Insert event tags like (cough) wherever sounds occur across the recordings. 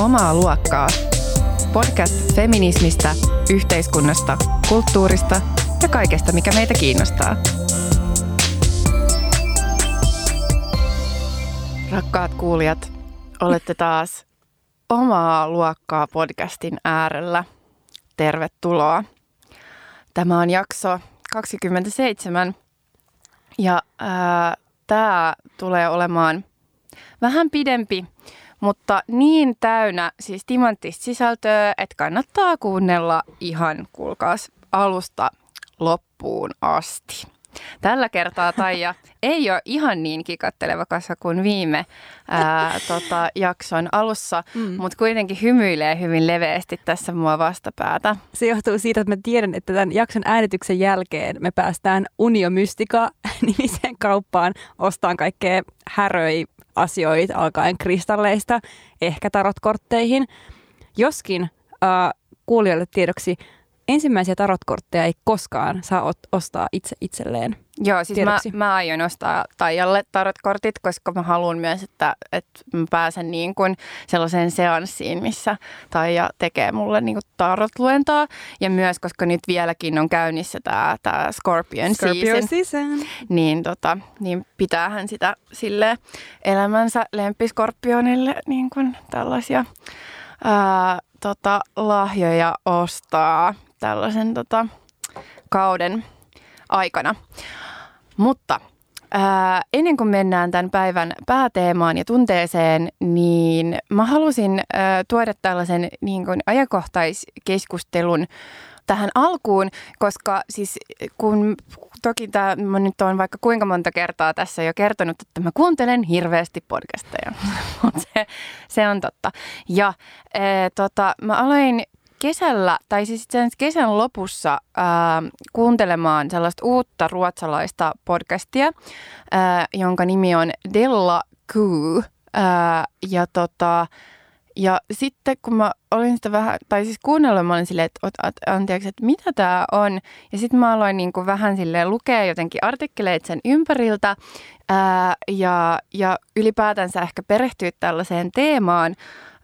Omaa luokkaa. Podcast feminismistä, yhteiskunnasta, kulttuurista ja kaikesta, mikä meitä kiinnostaa. Rakkaat kuulijat, olette taas Omaa luokkaa podcastin äärellä. Tervetuloa. Tämä on jakso 27 ja tämä tulee olemaan vähän pidempi, mutta niin täynnä siis timanttista sisältöä, että kannattaa kuunnella ihan, kuulkaas, alusta loppuun asti. Tällä kertaa Taija (laughs) ei ole ihan niin kikatteleva kasa kuin viime ää, (laughs) tota, jakson alussa, mm. mutta kuitenkin hymyilee hyvin leveästi tässä mua vastapäätä. Se johtuu siitä, että mä tiedän, että tämän jakson äänityksen jälkeen me päästään Unio Mystica-nimiseen kauppaan ostaan kaikkea häröi asioita alkaen kristalleista, ehkä tarotkortteihin. Joskin äh, kuulijoille tiedoksi ensimmäisiä tarotkortteja ei koskaan saa ostaa itse itselleen. Joo, siis mä, mä aion ostaa Taijalle tarotkortit, koska mä haluan myös, että, että mä pääsen niin kuin sellaiseen seanssiin, missä Taija tekee mulle niin kuin tarotluentaa. Ja myös, koska nyt vieläkin on käynnissä tämä, tämä Scorpion, Scorpion season, season. Niin, tota, niin pitäähän sitä sille elämänsä lempiskorpionille niin kuin tällaisia ää, tota, lahjoja ostaa tällaisen tota, kauden aikana. Mutta ää, ennen kuin mennään tämän päivän pääteemaan ja tunteeseen, niin mä halusin ää, tuoda tällaisen niin kuin ajankohtaiskeskustelun tähän alkuun, koska siis kun toki tämä, mä nyt on vaikka kuinka monta kertaa tässä jo kertonut, että mä kuuntelen hirveästi podcasteja, (laughs) mutta se, se on totta. Ja e, tota, mä aloin kesällä, tai siis sen kesän lopussa ää, kuuntelemaan sellaista uutta ruotsalaista podcastia, ää, jonka nimi on Della Q. Ää, ja tota, ja sitten kun mä olin sitä vähän, tai siis kuunnellut, mä olin silleen, että, että anteeksi, että mitä tämä on. Ja sitten mä aloin niin kuin vähän silleen lukea jotenkin artikkeleita sen ympäriltä ää, ja, ja ylipäätänsä ehkä perehtyä tällaiseen teemaan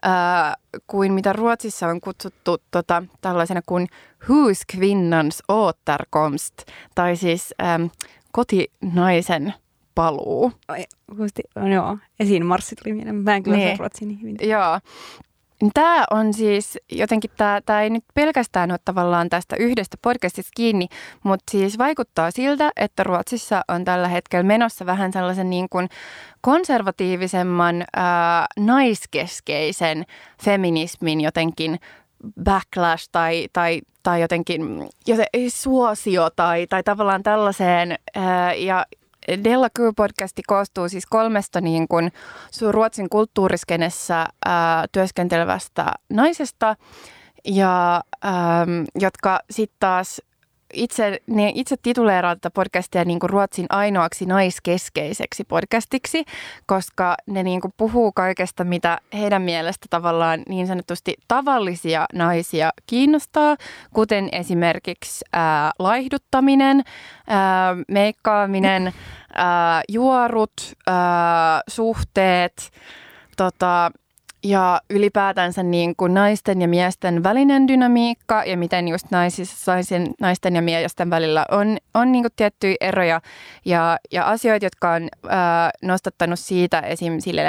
ää, kuin mitä Ruotsissa on kutsuttu tota, tällaisena kuin huskvinnans återkomst, tai siis äm, kotinaisen paluu. Husti, no joo, esiin marssi tuli mieleen. Mä en kyllä niin. ruotsin niin hyvin. Joo. Tämä on siis jotenkin, tämä, tämä ei nyt pelkästään ole tavallaan tästä yhdestä podcastista kiinni, mutta siis vaikuttaa siltä, että Ruotsissa on tällä hetkellä menossa vähän sellaisen niin kuin konservatiivisemman ää, naiskeskeisen feminismin jotenkin backlash tai, tai, tai jotenkin joten, suosio tai, tai tavallaan tällaiseen. Ää, ja Della Q-podcasti koostuu siis kolmesta niin kuin Ruotsin kulttuuriskenessä ää, työskentelevästä naisesta, ja, äm, jotka sitten taas itse, ne itse tituleeraa tätä podcastia niin kuin Ruotsin ainoaksi naiskeskeiseksi podcastiksi, koska ne niin kuin puhuu kaikesta, mitä heidän mielestä tavallaan niin sanotusti tavallisia naisia kiinnostaa, kuten esimerkiksi ää, laihduttaminen, ää, meikkaaminen, ää, juorut, ää, suhteet, tota, ja niin kuin naisten ja miesten välinen dynamiikka ja miten just naisissa, naisten ja miesten välillä on, on niin kuin tiettyjä eroja ja, ja asioita, jotka on ää, nostattanut siitä esim. sille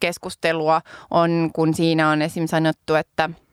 keskustelua on, kun siinä on esim. sanottu, että –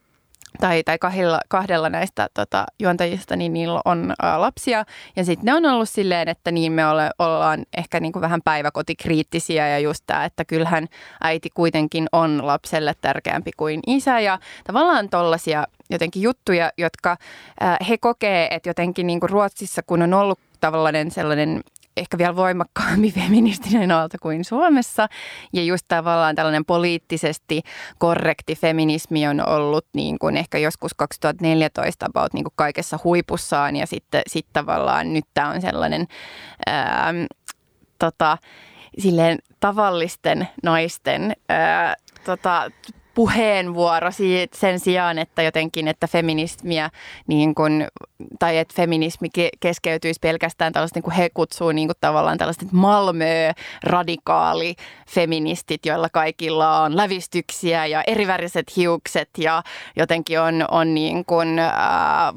tai, tai kahdella, kahdella näistä tota, juontajista, niin niillä on ä, lapsia. Ja sitten ne on ollut silleen, että niin me ole, ollaan ehkä niin kuin vähän päiväkotikriittisiä ja just tämä, että kyllähän äiti kuitenkin on lapselle tärkeämpi kuin isä. Ja tavallaan tollaisia jotenkin juttuja, jotka ä, he kokee, että jotenkin niin kuin Ruotsissa, kun on ollut tavallaan sellainen ehkä vielä voimakkaammin (laughs) feministinen aalto kuin Suomessa. Ja just tavallaan tällainen poliittisesti korrekti feminismi on ollut niin kuin ehkä joskus 2014 about niin kuin kaikessa huipussaan ja sitten sit tavallaan nyt tämä on sellainen ää, tota, silleen tavallisten naisten ää, tota, puheenvuoro siitä, sen sijaan, että jotenkin, että feminismiä niin kuin, tai että feminismi keskeytyisi pelkästään tällaista, niin kuin he kutsuu niin kuin tavallaan tällaiset Malmö radikaali feministit, joilla kaikilla on lävistyksiä ja eriväriset hiukset ja jotenkin on, on niin kuin, äh,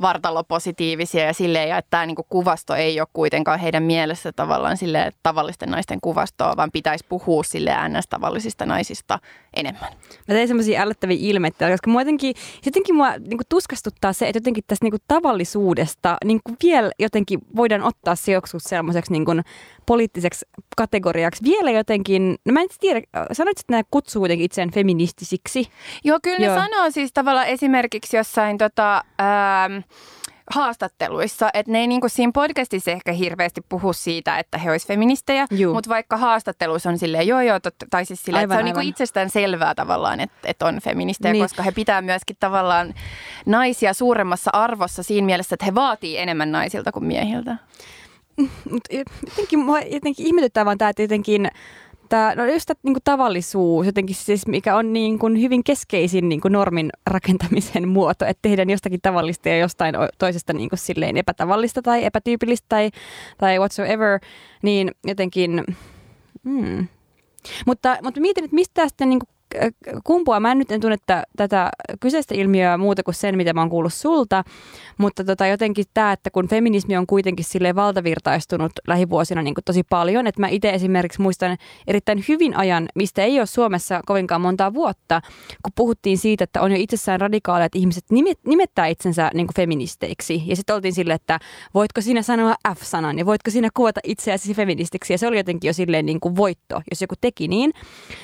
vartalopositiivisia ja silleen, ja että tämä niin kuin kuvasto ei ole kuitenkaan heidän mielessä tavallaan sille tavallisten naisten kuvastoa, vaan pitäisi puhua sille ns. tavallisista naisista enemmän. Mä tein semmoisia älyttäviä ilmeitä, koska mua jotenkin, jotenkin mua niin tuskastuttaa se, että jotenkin tästä niin tavallisuudesta niin vielä jotenkin voidaan ottaa se joskus semmoiseksi niin poliittiseksi kategoriaksi. Vielä jotenkin, no mä en tiedä, sanoit, että nämä kutsuu kuitenkin itseään feministisiksi. Joo, kyllä Joo. ne sanoo siis tavallaan esimerkiksi jossain tota, ähm, haastatteluissa, että ne ei niin kuin siinä podcastissa ehkä hirveästi puhu siitä, että he olisivat feministejä, mutta vaikka haastatteluissa on silleen, joo joo, totta, tai siis silleen, aivan, että se on niin kuin itsestään selvää tavallaan, että, että on feministejä, niin. koska he pitää myöskin tavallaan naisia suuremmassa arvossa siinä mielessä, että he vaatii enemmän naisilta kuin miehiltä. Jotenkin, jotenkin ihmetyttää vaan tämä, että jotenkin Tämä, no just tämä niin kuin tavallisuus, jotenkin siis, mikä on niin kuin hyvin keskeisin niin kuin normin rakentamisen (laughs) muoto, että tehdään jostakin tavallista ja jostain toisesta niin kuin silleen epätavallista tai epätyypillistä tai, tai whatsoever, niin jotenkin... Hmm. Mutta, mutta mietin, että mistä sitten niin kuin kumpua. Mä en nyt en tunne tätä kyseistä ilmiöä muuta kuin sen, mitä mä oon kuullut sulta, mutta tota, jotenkin tämä, että kun feminismi on kuitenkin sille valtavirtaistunut lähivuosina niin tosi paljon, että mä itse esimerkiksi muistan erittäin hyvin ajan, mistä ei ole Suomessa kovinkaan montaa vuotta, kun puhuttiin siitä, että on jo itsessään radikaaleja, että ihmiset nimettää itsensä niin feministeiksi. Ja sitten oltiin sille, että voitko sinä sanoa F-sanan ja voitko sinä kuvata itseäsi feministiksi. Ja se oli jotenkin jo silleen niin voitto, jos joku teki niin.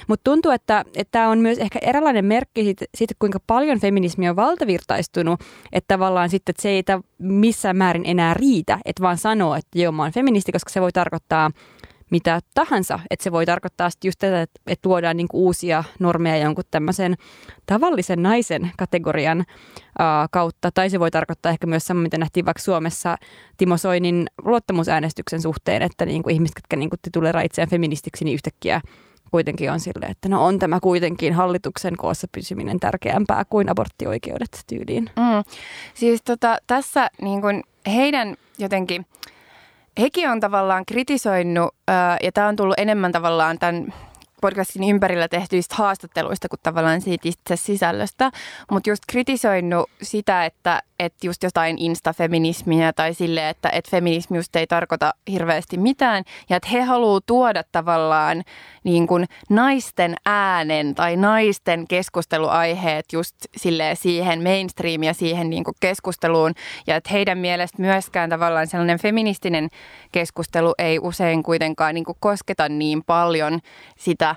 Mutta tuntuu, että, että tämä on myös ehkä eräänlainen merkki siitä, siitä, kuinka paljon feminismi on valtavirtaistunut, että tavallaan sitten että se ei missään määrin enää riitä, että vaan sanoo, että joo, mä oon feministi, koska se voi tarkoittaa mitä tahansa. Että se voi tarkoittaa sitten just tätä, että, että tuodaan niinku uusia normeja jonkun tämmöisen tavallisen naisen kategorian ää, kautta. Tai se voi tarkoittaa ehkä myös samoin, mitä nähtiin vaikka Suomessa Timo Soinin luottamusäänestyksen suhteen, että niinku ihmiset, jotka niinku tituleraa itseään feministiksi, niin yhtäkkiä kuitenkin on sille, että no on tämä kuitenkin hallituksen koossa pysyminen tärkeämpää kuin aborttioikeudet tyyliin. Mm. Siis tota, tässä niin kun heidän jotenkin, hekin on tavallaan kritisoinut, ja tämä on tullut enemmän tavallaan tämän podcastin ympärillä tehtyistä haastatteluista kuin tavallaan siitä itse sisällöstä, mutta just kritisoinut sitä, että, että just jotain instafeminismiä tai sille, että, että feminismi just ei tarkoita hirveästi mitään. Ja että he haluaa tuoda tavallaan niin kuin naisten äänen tai naisten keskusteluaiheet just sille siihen mainstreamia siihen niin kuin keskusteluun. Ja että heidän mielestä myöskään tavallaan sellainen feministinen keskustelu ei usein kuitenkaan niin kuin kosketa niin paljon sitä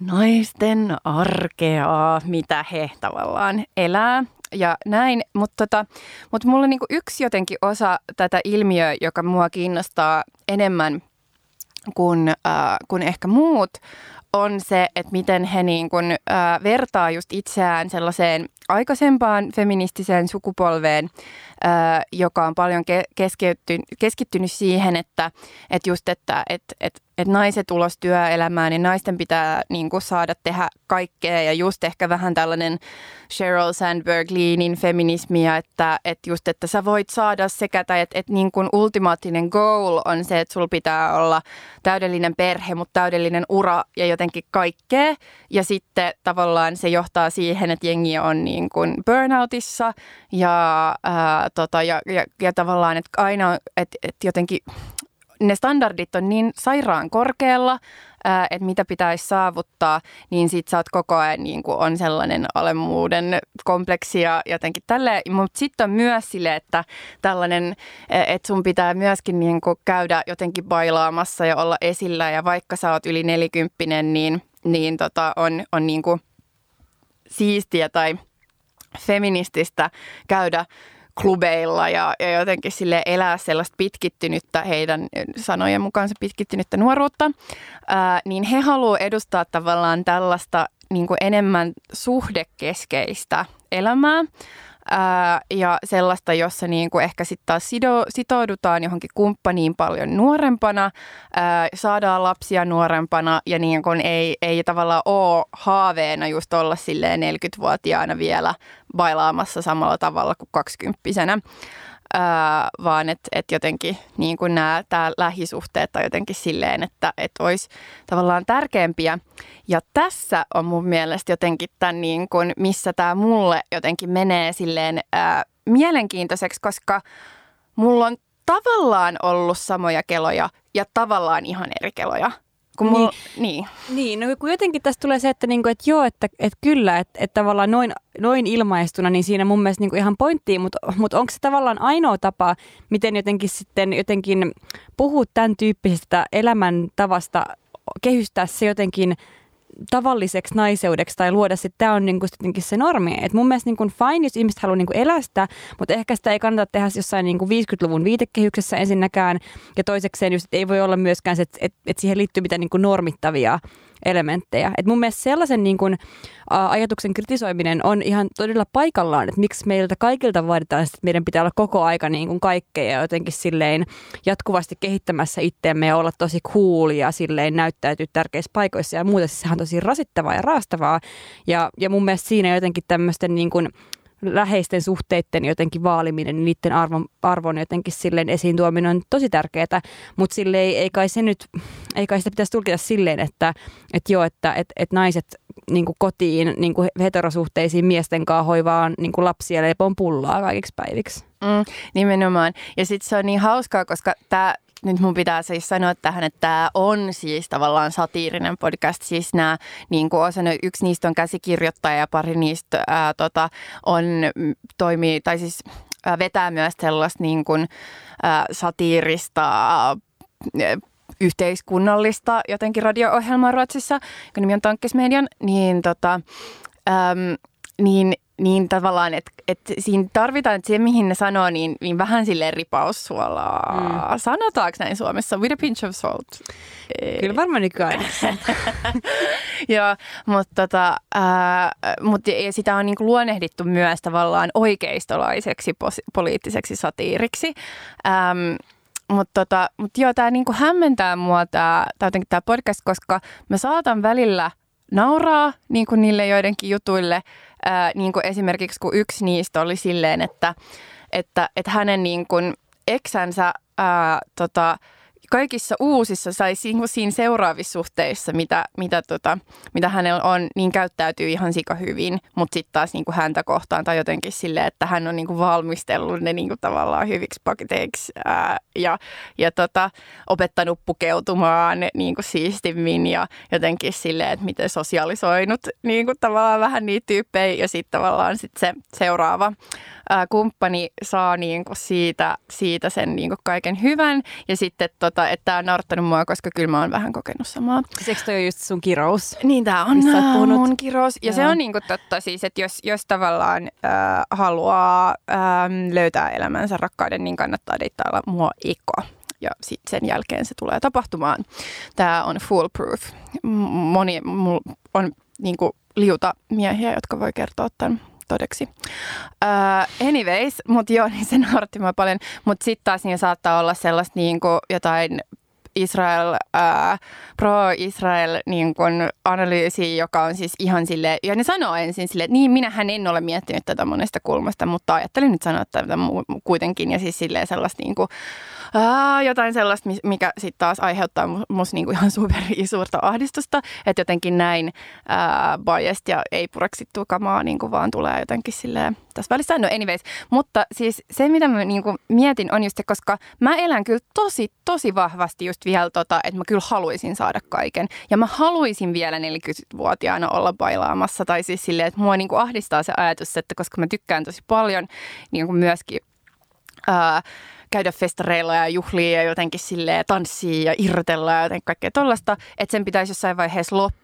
naisten arkea, mitä he tavallaan elää ja näin. Mutta tota, mut mulla niinku yksi jotenkin osa tätä ilmiöä, joka mua kiinnostaa enemmän kuin, äh, kuin ehkä muut, on se, että miten he niin kun, äh, vertaa just itseään sellaiseen aikaisempaan feministiseen sukupolveen, joka on paljon ke- keskittynyt siihen, että, että just, että et, et, että naiset ulos työelämään, niin naisten pitää niin kuin, saada tehdä kaikkea ja just ehkä vähän tällainen Sheryl Sandberg liinin feminismia, että, että just, että sä voit saada sekä, tai että, että niin kuin ultimaattinen goal on se, että sulla pitää olla täydellinen perhe, mutta täydellinen ura ja jotenkin kaikkea. Ja sitten tavallaan se johtaa siihen, että jengi on niin kuin burnoutissa ja, ää, tota, ja, ja, ja tavallaan, että aina, että, että jotenkin ne standardit on niin sairaan korkealla, että mitä pitäisi saavuttaa, niin sit sä oot koko ajan niin kuin on sellainen alemmuuden kompleksi ja jotenkin tälle. Mutta sitten on myös sille, että tällainen, että sun pitää myöskin niin kuin käydä jotenkin bailaamassa ja olla esillä ja vaikka sä oot yli nelikymppinen, niin, niin tota on, on niin kuin siistiä tai feminististä käydä klubeilla ja, ja jotenkin sille elää sellaista pitkittynyttä, heidän sanojen mukaan se pitkittynyttä nuoruutta, ää, niin he haluavat edustaa tavallaan tällaista niin enemmän suhdekeskeistä elämää. Ää, ja sellaista, jossa niin kuin ehkä sitten taas sido, sitoudutaan johonkin kumppaniin paljon nuorempana, ää, saadaan lapsia nuorempana ja niin kuin ei, ei tavallaan ole haaveena just olla silleen 40-vuotiaana vielä bailaamassa samalla tavalla kuin 20 Ää, vaan että et jotenkin niin kuin nämä tää lähisuhteet tai jotenkin silleen, että et olisi tavallaan tärkeämpiä. Ja tässä on mun mielestä jotenkin tämän niin kuin, missä tämä mulle jotenkin menee silleen ää, mielenkiintoiseksi, koska mulla on tavallaan ollut samoja keloja ja tavallaan ihan eri keloja. Kun mulla, niin. niin. Niin, no kun jotenkin tässä tulee se, että, niinku, että joo, että, että kyllä, että, että tavallaan noin, noin ilmaistuna, niin siinä mun mielestä niinku ihan pointtiin, mutta, mutta onko se tavallaan ainoa tapa, miten jotenkin sitten jotenkin puhua tämän tyyppisestä elämäntavasta, kehystää se jotenkin tavalliseksi naiseudeksi tai luoda sitten, tämä on niinku se normi. Et mun mielestä niinku fine, jos ihmiset haluaa niinku elää sitä, mutta ehkä sitä ei kannata tehdä jossain niinku 50-luvun viitekehyksessä ensinnäkään. Ja toisekseen just, ei voi olla myöskään se, että et, et siihen liittyy mitään niinku normittavia elementtejä. Et mun mielestä sellaisen niin kun, ä, ajatuksen kritisoiminen on ihan todella paikallaan, että miksi meiltä kaikilta vaaditaan, että meidän pitää olla koko aika niin kun kaikkea ja jotenkin silleen jatkuvasti kehittämässä itseämme ja olla tosi cool ja silleen näyttäytyy tärkeissä paikoissa ja muuta. Siis sehän on tosi rasittavaa ja raastavaa. Ja, ja mun mielestä siinä jotenkin tämmöisten niin kun, läheisten suhteiden jotenkin vaaliminen, niin niiden arvon, arvon jotenkin silleen esiin tuominen on tosi tärkeää, mutta silleen ei kai se nyt, ei kai sitä pitäisi tulkita silleen, että, että joo, että että että naiset niin kuin kotiin niin kuin heterosuhteisiin miesten kanssa hoivaan niin kuin lapsia leipon pullaa kaikiksi päiviksi. Mm, nimenomaan. Ja sitten se on niin hauskaa, koska tämä nyt mun pitää siis sanoa tähän, että tämä on siis tavallaan satiirinen podcast. Siis nämä, niin kuin osa, yksi niistä on käsikirjoittaja ja pari niistä ää, tota, on, toimii, tai siis ää, vetää myös sellaista niin kuin, ää, satiirista ää, yhteiskunnallista jotenkin radio-ohjelmaa Ruotsissa, joka nimi on Tankkesmedian, niin, tota, äm, niin niin tavallaan, että et siinä tarvitaan, että se mihin ne sanoo, niin, niin vähän sille ripaussuolaa. Mm. Sanotaanko näin Suomessa? With a pinch of salt. Kyllä varmaan nykyään. (laughs) Joo, mutta tota, mut, ja sitä on niinku luonnehdittu myös tavallaan oikeistolaiseksi pos- poliittiseksi satiiriksi. Ähm, mutta tota, mut joo, tämä niinku hämmentää mua tämä podcast, koska mä saatan välillä nauraa niinku niille joidenkin jutuille – ää, niin kuin esimerkiksi kun yksi niistä oli silleen, että, että, että hänen niin kuin eksänsä ää, tota, kaikissa uusissa sai siinä seuraavissa suhteissa, mitä, mitä, tota, mitä hänellä on, niin käyttäytyy ihan sika hyvin, mutta sitten taas niin kuin häntä kohtaan tai jotenkin silleen, että hän on niin kuin valmistellut ne niin kuin tavallaan hyviksi paketeiksi ää, ja, ja tota, opettanut pukeutumaan niin kuin siistimmin ja jotenkin silleen, että miten sosialisoinut niin kuin tavallaan vähän niitä tyyppejä ja sitten tavallaan sit se seuraava ää, kumppani saa niin kuin siitä, siitä sen niin kuin kaiken hyvän. Ja sitten, tota, että tämä on naurattanut mua, koska kyllä mä oon vähän kokenut samaa. Siis eikö toi just sun kirous? Niin, tämä on mun kirous. Ja Joo. se on niin kuin totta siis, että jos, jos tavallaan äh, haluaa äh, löytää elämänsä rakkauden, niin kannattaa deittailla mua eko ja sitten sen jälkeen se tulee tapahtumaan. Tämä on foolproof. Moni on niin kuin, liuta miehiä, jotka voi kertoa tämän todeksi. Uh, anyways, mutta joo, (laughs) niin se nauratti mua paljon. Mutta sitten taas niin saattaa olla sellaista niin jotain Israel, uh, pro-Israel niin analyysi, joka on siis ihan sille ja ne sanoo ensin sille, että niin, minähän en ole miettinyt tätä monesta kulmasta, mutta ajattelin nyt sanoa tätä kuitenkin, ja siis silleen sellaista niin kuin, aa, jotain sellaista, mikä sitten taas aiheuttaa musta niinku ihan (laughs) suurta ahdistusta, että jotenkin näin ää, biased ja ei pureksittu kamaa niinku vaan tulee jotenkin silleen tässä välissä. No anyways, mutta siis se mitä mä niinku mietin on just se, koska mä elän kyllä tosi, tosi vahvasti just vielä tota, että mä kyllä haluaisin saada kaiken. Ja mä haluaisin vielä 40-vuotiaana olla bailaamassa tai siis silleen, että mua niinku ahdistaa se ajatus, että koska mä tykkään tosi paljon niinku myöskin ää, käydä festareilla ja juhlia ja jotenkin sille tanssia ja irrotella ja jotenkin kaikkea tollasta, että sen pitäisi jossain vaiheessa loppua.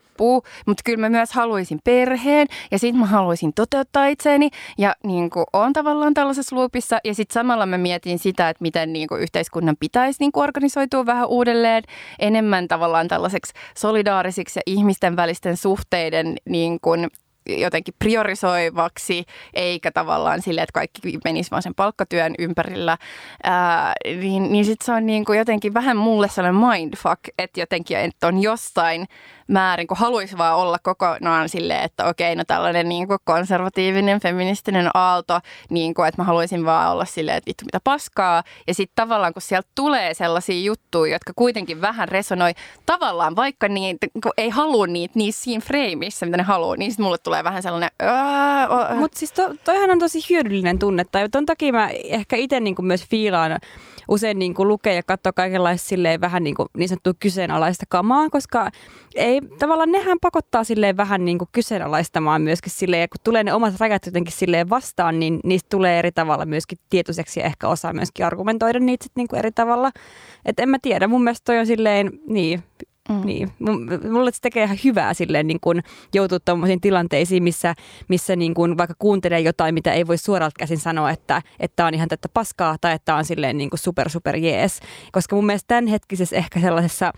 Mutta kyllä mä myös haluaisin perheen ja sitten mä haluaisin toteuttaa itseäni ja niin kuin on tavallaan tällaisessa loopissa. Ja sitten samalla mä mietin sitä, että miten niin kuin yhteiskunnan pitäisi niin kuin organisoitua vähän uudelleen enemmän tavallaan tällaiseksi solidaarisiksi ja ihmisten välisten suhteiden niin kuin jotenkin priorisoivaksi, eikä tavallaan sille, että kaikki menisi vaan sen palkkatyön ympärillä, ää, niin, niin sitten se on niin kuin jotenkin vähän mulle sellainen mindfuck, että jotenkin että on jostain määrin, kun haluaisi vaan olla kokonaan silleen, että okei, no tällainen niin kuin konservatiivinen, feministinen aalto, niin kuin, että mä haluaisin vaan olla silleen, että vittu mitä paskaa. Ja sitten tavallaan, kun sieltä tulee sellaisia juttuja, jotka kuitenkin vähän resonoi, tavallaan vaikka niin, kun ei halua niitä niissä siinä frameissa, mitä ne haluaa, niin sitten mulle tulee vähän sellainen... Mutta siis to, toihan on tosi hyödyllinen tunne, tai ton takia mä ehkä itse niin myös fiilaan usein niin kuin lukee ja katsoo kaikenlaista silleen vähän niin, kuin niin sanottua kyseenalaista kamaa, koska ei, tavallaan nehän pakottaa silleen vähän niin kuin kyseenalaistamaan myöskin silleen, kun tulee ne omat rajat jotenkin silleen vastaan, niin niistä tulee eri tavalla myöskin tietoiseksi ja ehkä osaa myöskin argumentoida niitä sit niin kuin eri tavalla. Että en mä tiedä, mun mielestä toi on silleen, niin, Mm. Niin. Mulle se tekee ihan hyvää silleen niin kun joutua tuommoisiin tilanteisiin, missä, missä niin kun vaikka kuuntelee jotain, mitä ei voi suoralta käsin sanoa, että, että on ihan tätä paskaa tai että on silleen niin kuin super super jees. Koska mun mielestä tämänhetkisessä ehkä sellaisessa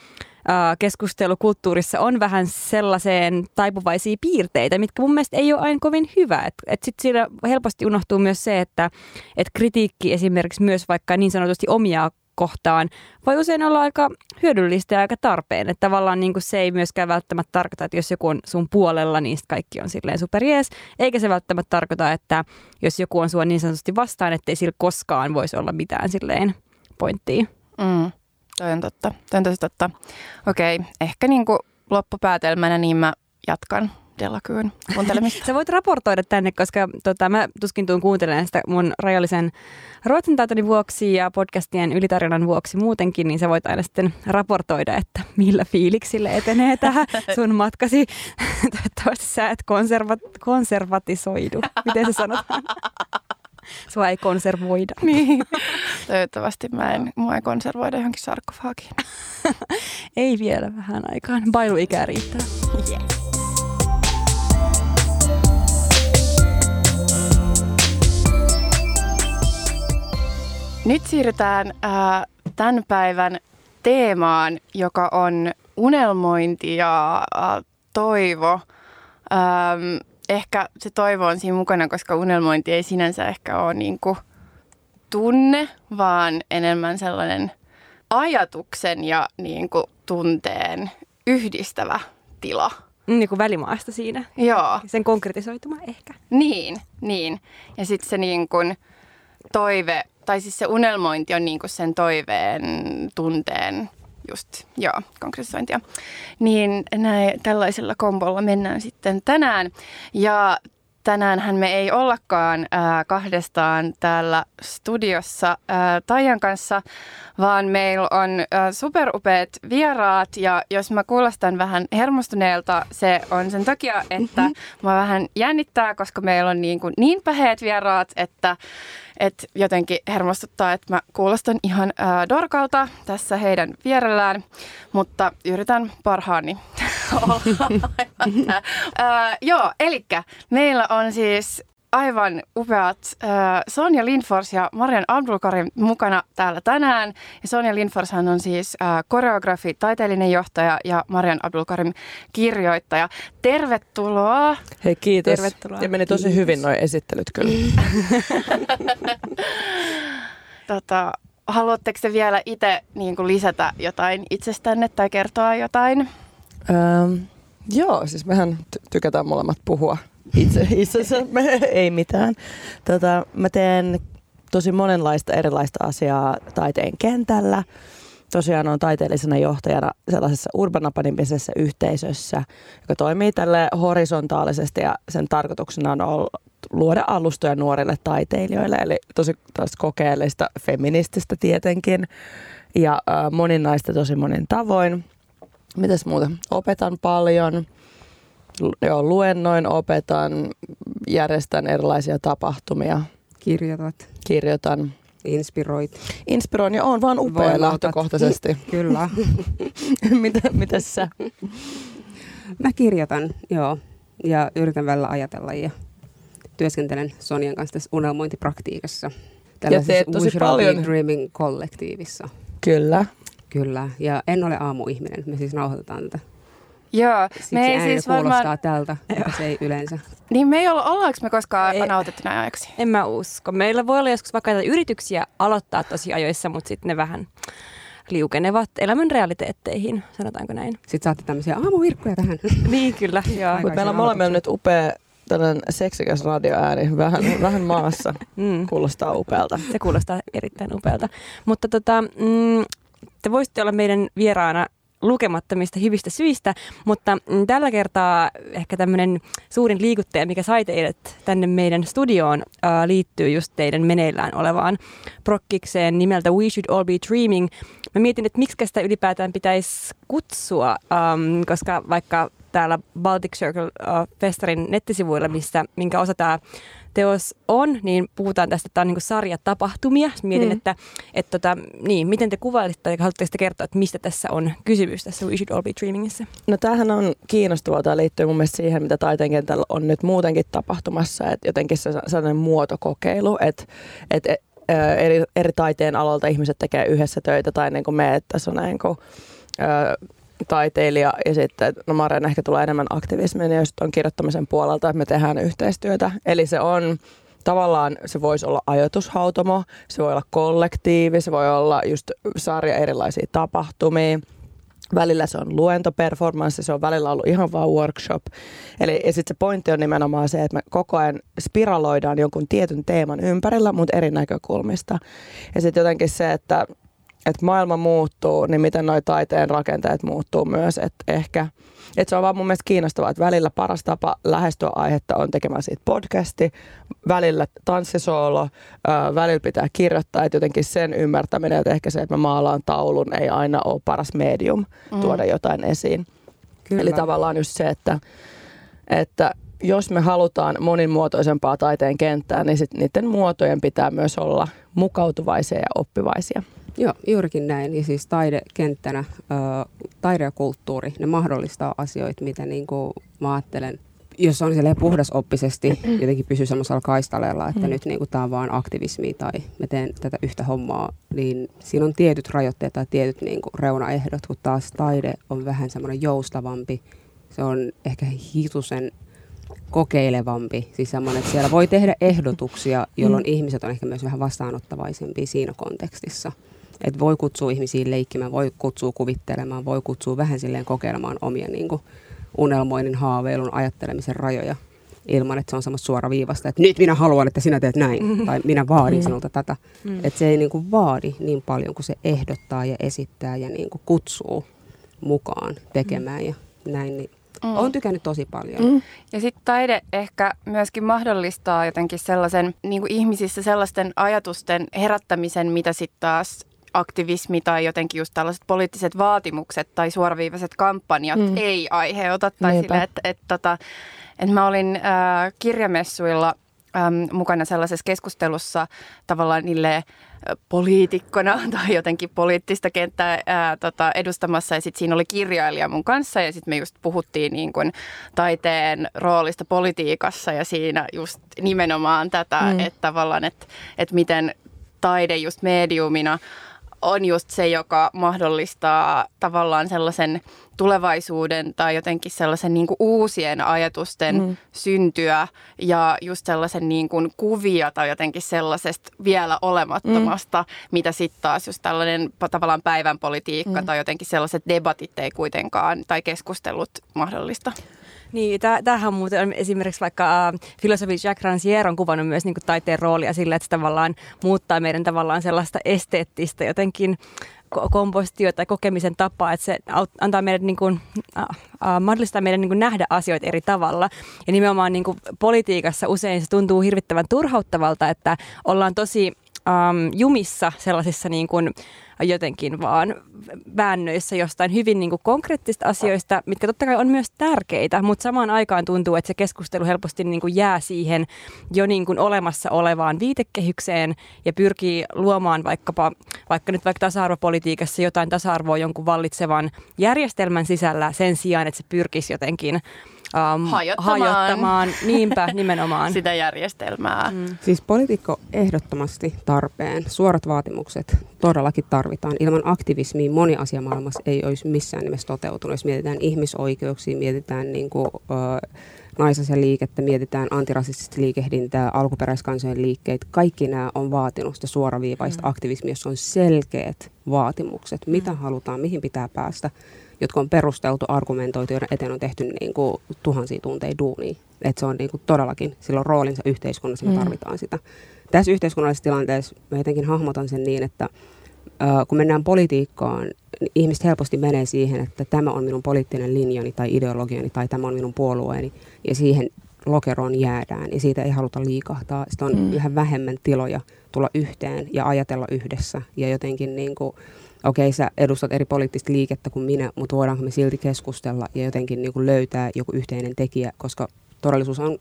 keskustelukulttuurissa on vähän sellaiseen taipuvaisia piirteitä, mitkä mun mielestä ei ole aina kovin hyvä. Että et sitten siinä helposti unohtuu myös se, että et kritiikki esimerkiksi myös vaikka niin sanotusti omia kohtaan voi usein olla aika hyödyllistä ja aika tarpeen. Että tavallaan niin kuin se ei myöskään välttämättä tarkoita, että jos joku on sun puolella, niin kaikki on silleen superjees. Eikä se välttämättä tarkoita, että jos joku on sua niin sanotusti vastaan, ettei sillä koskaan voisi olla mitään silleen pointtia. Mm, toi on totta. Toi on totta. Okei, ehkä niin kuin loppupäätelmänä niin mä jatkan Delakyyn kuuntelemista. Sä voit raportoida tänne, koska tota, mä tuskin tuun kuuntelemaan sitä mun rajallisen ruotsin taitoni vuoksi ja podcastien ylitarjonnan vuoksi muutenkin, niin sä voit aina sitten raportoida, että millä fiiliksille etenee tähän sun matkasi. (laughs) Toivottavasti sä et konserva- konservatisoidu. Miten se sanotaan? (laughs) Sua ei konservoida. (laughs) Niin. Toivottavasti mä en, mua ei konservoida johonkin sarkofaagiin. ei vielä vähän aikaan. Bailuikää riittää. Yes. Nyt siirrytään äh, tämän päivän teemaan, joka on unelmointi ja äh, toivo. Ähm, ehkä se toivo on siinä mukana, koska unelmointi ei sinänsä ehkä ole niin kuin tunne, vaan enemmän sellainen ajatuksen ja niin kuin tunteen yhdistävä tila. Niin kuin välimaasta siinä. Joo. Sen konkretisoituma ehkä. Niin, niin. Ja sitten se niin kuin toive tai siis se unelmointi on niinku sen toiveen, tunteen, just, joo, konkretisointia. Niin näin, tällaisella kombolla mennään sitten tänään. Ja tänäänhän me ei ollakaan äh, kahdestaan täällä studiossa äh, Taijan kanssa, vaan meillä on äh, superupeat vieraat. Ja jos mä kuulostan vähän hermostuneelta, se on sen takia, että mm-hmm. mä vähän jännittää, koska meillä on niin, kuin niin päheät vieraat, että et jotenkin hermostuttaa, että mä kuulostan ihan äh, dorkalta tässä heidän vierellään, mutta yritän parhaani (laughs) äh, Joo, eli meillä on siis aivan upeat äh, Sonja Lindfors ja Marian Abdulkarim mukana täällä tänään. Ja Sonja Lindfors on siis äh, koreografi, taiteellinen johtaja ja Marian Abdulkarim kirjoittaja. Tervetuloa. Hei kiitos. Tervetuloa. Ja meni tosi kiitos. hyvin noin esittelyt kyllä. (laughs) tota, haluatteko te vielä itse niin lisätä jotain itsestänne tai kertoa jotain? Ähm, joo, siis mehän ty- tykätään molemmat puhua itse, (laughs) itsensä, ei mitään. Tota, mä teen tosi monenlaista erilaista asiaa taiteen kentällä. Tosiaan on taiteellisena johtajana sellaisessa urbanapanimisessa yhteisössä, joka toimii tälle horisontaalisesti ja sen tarkoituksena on ollut luoda alustoja nuorille taiteilijoille, eli tosi kokeellista feminististä tietenkin ja äh, moninaista tosi monin tavoin. Mitäs muuta? Opetan paljon joo, luennoin, opetan, järjestän erilaisia tapahtumia. Kirjoitat. Kirjoitan. Inspiroit. Inspiroin ja on vaan upea lähtökohtaisesti. (laughs) Kyllä. (laughs) Mitä, mitäs sä? Mä kirjoitan, joo. Ja yritän välillä ajatella ja työskentelen Sonian kanssa tässä unelmointipraktiikassa. Ja teet tosi paljon. Dreaming kollektiivissa. Kyllä. Kyllä. Ja en ole aamuihminen. Me siis nauhoitetaan tätä Joo, Siksi me ei ääni siis kuulostaa varmaan, tältä, mutta se ei yleensä. niin me ei olla, ollaanko me koskaan Ei. nautettu näin ajaksi? En mä usko. Meillä voi olla joskus vaikka yrityksiä aloittaa tosi ajoissa, mutta sitten ne vähän liukenevat elämän realiteetteihin, sanotaanko näin. Sitten saatte tämmöisiä aamuvirkkuja tähän. Niin kyllä, joo. Mutta meillä on molemmilla nyt upea tällainen seksikäs radioääni, vähän, (laughs) vähän maassa. Mm. Kuulostaa upealta. Se kuulostaa erittäin upealta. Mutta tota, mm, te voisitte olla meidän vieraana lukemattomista hyvistä syistä, mutta mm, tällä kertaa ehkä tämmöinen suurin liikuttaja, mikä sai teidät tänne meidän studioon, ää, liittyy just teidän meneillään olevaan prokkikseen nimeltä We Should All Be Dreaming. Mä mietin, että miksi sitä ylipäätään pitäisi kutsua, ähm, koska vaikka täällä Baltic Circle äh, Festarin nettisivuilla, missä, minkä osa tämä teos on, niin puhutaan tästä, että tämä on niin sarja tapahtumia. Mietin, Mm. että, että tota, niin, miten te kuvailisitte tai haluatteko te kertoa, että mistä tässä on kysymys tässä We Should All Be Dreamingissa? No tämähän on kiinnostavaa. Tämä liittyy mun mielestä siihen, mitä taiteen kentällä on nyt muutenkin tapahtumassa. Että jotenkin se sellainen muotokokeilu, että, että ää, eri, eri taiteen aloilta ihmiset tekee yhdessä töitä tai niin kuin me, että tässä on näin kuin, taiteilija ja sitten, no Maren ehkä tulee enemmän aktivismin ja just on kirjoittamisen puolelta, että me tehdään yhteistyötä. Eli se on tavallaan, se voisi olla ajatushautomo, se voi olla kollektiivi, se voi olla just sarja erilaisia tapahtumia. Välillä se on luentoperformanssi, se on välillä ollut ihan vaan workshop. Eli ja sitten se pointti on nimenomaan se, että me koko ajan spiraloidaan jonkun tietyn teeman ympärillä, mutta eri näkökulmista. Ja sitten jotenkin se, että, että maailma muuttuu, niin miten noi taiteen rakenteet muuttuu myös. Että ehkä, että se on vaan mun mielestä kiinnostavaa, että välillä paras tapa lähestyä aihetta on tekemään siitä podcasti, välillä tanssisoolo, välillä pitää kirjoittaa, että jotenkin sen ymmärtäminen, että ehkä se, että mä maalaan taulun, ei aina ole paras medium tuoda jotain esiin. Kyllä. Eli tavallaan just se, että, että jos me halutaan monimuotoisempaa taiteen kenttää, niin sit niiden muotojen pitää myös olla mukautuvaisia ja oppivaisia. Joo, juurikin näin. Ja siis taidekenttänä, taide ja kulttuuri, ne mahdollistaa asioita, mitä niin kuin mä ajattelen, jos on silleen puhdasoppisesti (clears throat) jotenkin pysyy semmoisella kaistaleella, että Mm. nyt niin tämä on vaan aktivismi tai mä teen tätä yhtä hommaa, niin siinä on tietyt rajoitteet tai tietyt niin kuin reunaehdot, kun taas taide on vähän semmoinen joustavampi. Se on ehkä hitusen kokeilevampi. Siis semmoinen, että siellä voi tehdä ehdotuksia, jolloin Mm. ihmiset on ehkä myös vähän vastaanottavaisempia siinä kontekstissa. Et voi kutsua ihmisiä leikkimään, voi kutsua kuvittelemaan, voi kutsua vähän silleen kokeilemaan omia niin kuin unelmoinnin, haaveilun, ajattelemisen rajoja ilman, että se on semmoista suoraviivasta, että nyt minä haluan, että sinä teet näin, tai minä vaadin Mm. sinulta tätä. Mm. Että se ei niin kuin vaadi niin paljon kuin se ehdottaa ja esittää ja niin kuin kutsuu mukaan tekemään ja näin. Niin Mm. Olen tykännyt tosi paljon. Mm. Ja sitten taide ehkä myöskin mahdollistaa jotenkin sellaisen niin kuin ihmisissä sellaisten ajatusten herättämisen, mitä sitten taas aktivismi tai jotenkin just tällaiset poliittiset vaatimukset tai suoraviivaiset kampanjat Mm. ei aiheuta. Tai Niinpä. sille, että et, tota, et mä olin äh, kirjamessuilla äm, mukana sellaisessa keskustelussa tavallaan niille äh, poliitikkona (laughs) tai jotenkin poliittista kenttää ää, tota, edustamassa ja sitten siinä oli kirjailija mun kanssa ja sitten me just puhuttiin niin kun taiteen roolista politiikassa ja siinä just nimenomaan tätä, Mm. että tavallaan, että, että miten taide just mediumina on just se, joka mahdollistaa tavallaan sellaisen tulevaisuuden tai jotenkin sellaisen niin kuin uusien ajatusten Mm. syntyä ja just sellaisen niin kuin kuvia tai jotenkin sellaisesta vielä olemattomasta, mm. mitä sitten taas just tällainen tavallaan päivän politiikka mm. tai jotenkin sellaiset debatit ei kuitenkaan tai keskustelut mahdollista. Niin, tämähän muuten esimerkiksi vaikka äh, filosofi Jacques Rancière on kuvannut myös niin kuin taiteen roolia sillä, että se tavallaan muuttaa meidän tavallaan sellaista esteettistä jotenkin ko- kompostio- tai kokemisen tapaa, että se antaa meidän niin kuin, äh, äh, mahdollistaa meidän niin kuin nähdä asioita eri tavalla. Ja nimenomaan niin kuin politiikassa usein se tuntuu hirvittävän turhauttavalta, että ollaan tosi ähm, jumissa sellaisissa niin kuin jotenkin vaan väännöissä jostain hyvin niin kuin konkreettista asioista, mitkä totta kai on myös tärkeitä, mutta samaan aikaan tuntuu, että se keskustelu helposti niin kuin jää siihen jo niin kuin olemassa olevaan viitekehykseen ja pyrkii luomaan vaikkapa, vaikka nyt vaikka tasa-arvopolitiikassa jotain tasa-arvoa jonkun vallitsevan järjestelmän sisällä sen sijaan, että se pyrkisi jotenkin um, hajottamaan. hajottamaan. Niinpä, nimenomaan. (laughs) Sitä järjestelmää. Mm. Siis poliitikko ehdottomasti tarpeen. Suorat vaatimukset todellakin tarvitaan. Ilman aktivismia moni asia maailmassa ei olisi missään nimessä toteutunut. Jos mietitään ihmisoikeuksia, mietitään niin kuin, äh, liikettä, mietitään antirasistista liikehdintää, alkuperäiskansojen liikkeitä. Kaikki nämä on vaatinut sitä suoraviivaista mm. aktivismia, jossa on selkeät vaatimukset, mitä mm. halutaan, mihin pitää päästä jotka on perusteltu, argumentoitu, joiden eteen on tehty niin kuin tuhansia tunteja duunia. Että se on niin kuin todellakin, silloin roolinsa yhteiskunnassa, me mm. tarvitaan sitä. Tässä yhteiskunnallisessa tilanteessa mä jotenkin hahmotan sen niin, että äh, kun mennään politiikkaan, niin ihmiset helposti menee siihen, että tämä on minun poliittinen linjani tai ideologiani tai tämä on minun puolueeni ja siihen lokeroon jäädään ja siitä ei haluta liikahtaa. Sitä on mm. yhä vähemmän tiloja tulla yhteen ja ajatella yhdessä ja jotenkin niin kuin, okei, okay, sä edustat eri poliittista liikettä kuin minä, mutta voidaanko me silti keskustella ja jotenkin niin kuin löytää joku yhteinen tekijä, koska todellisuus on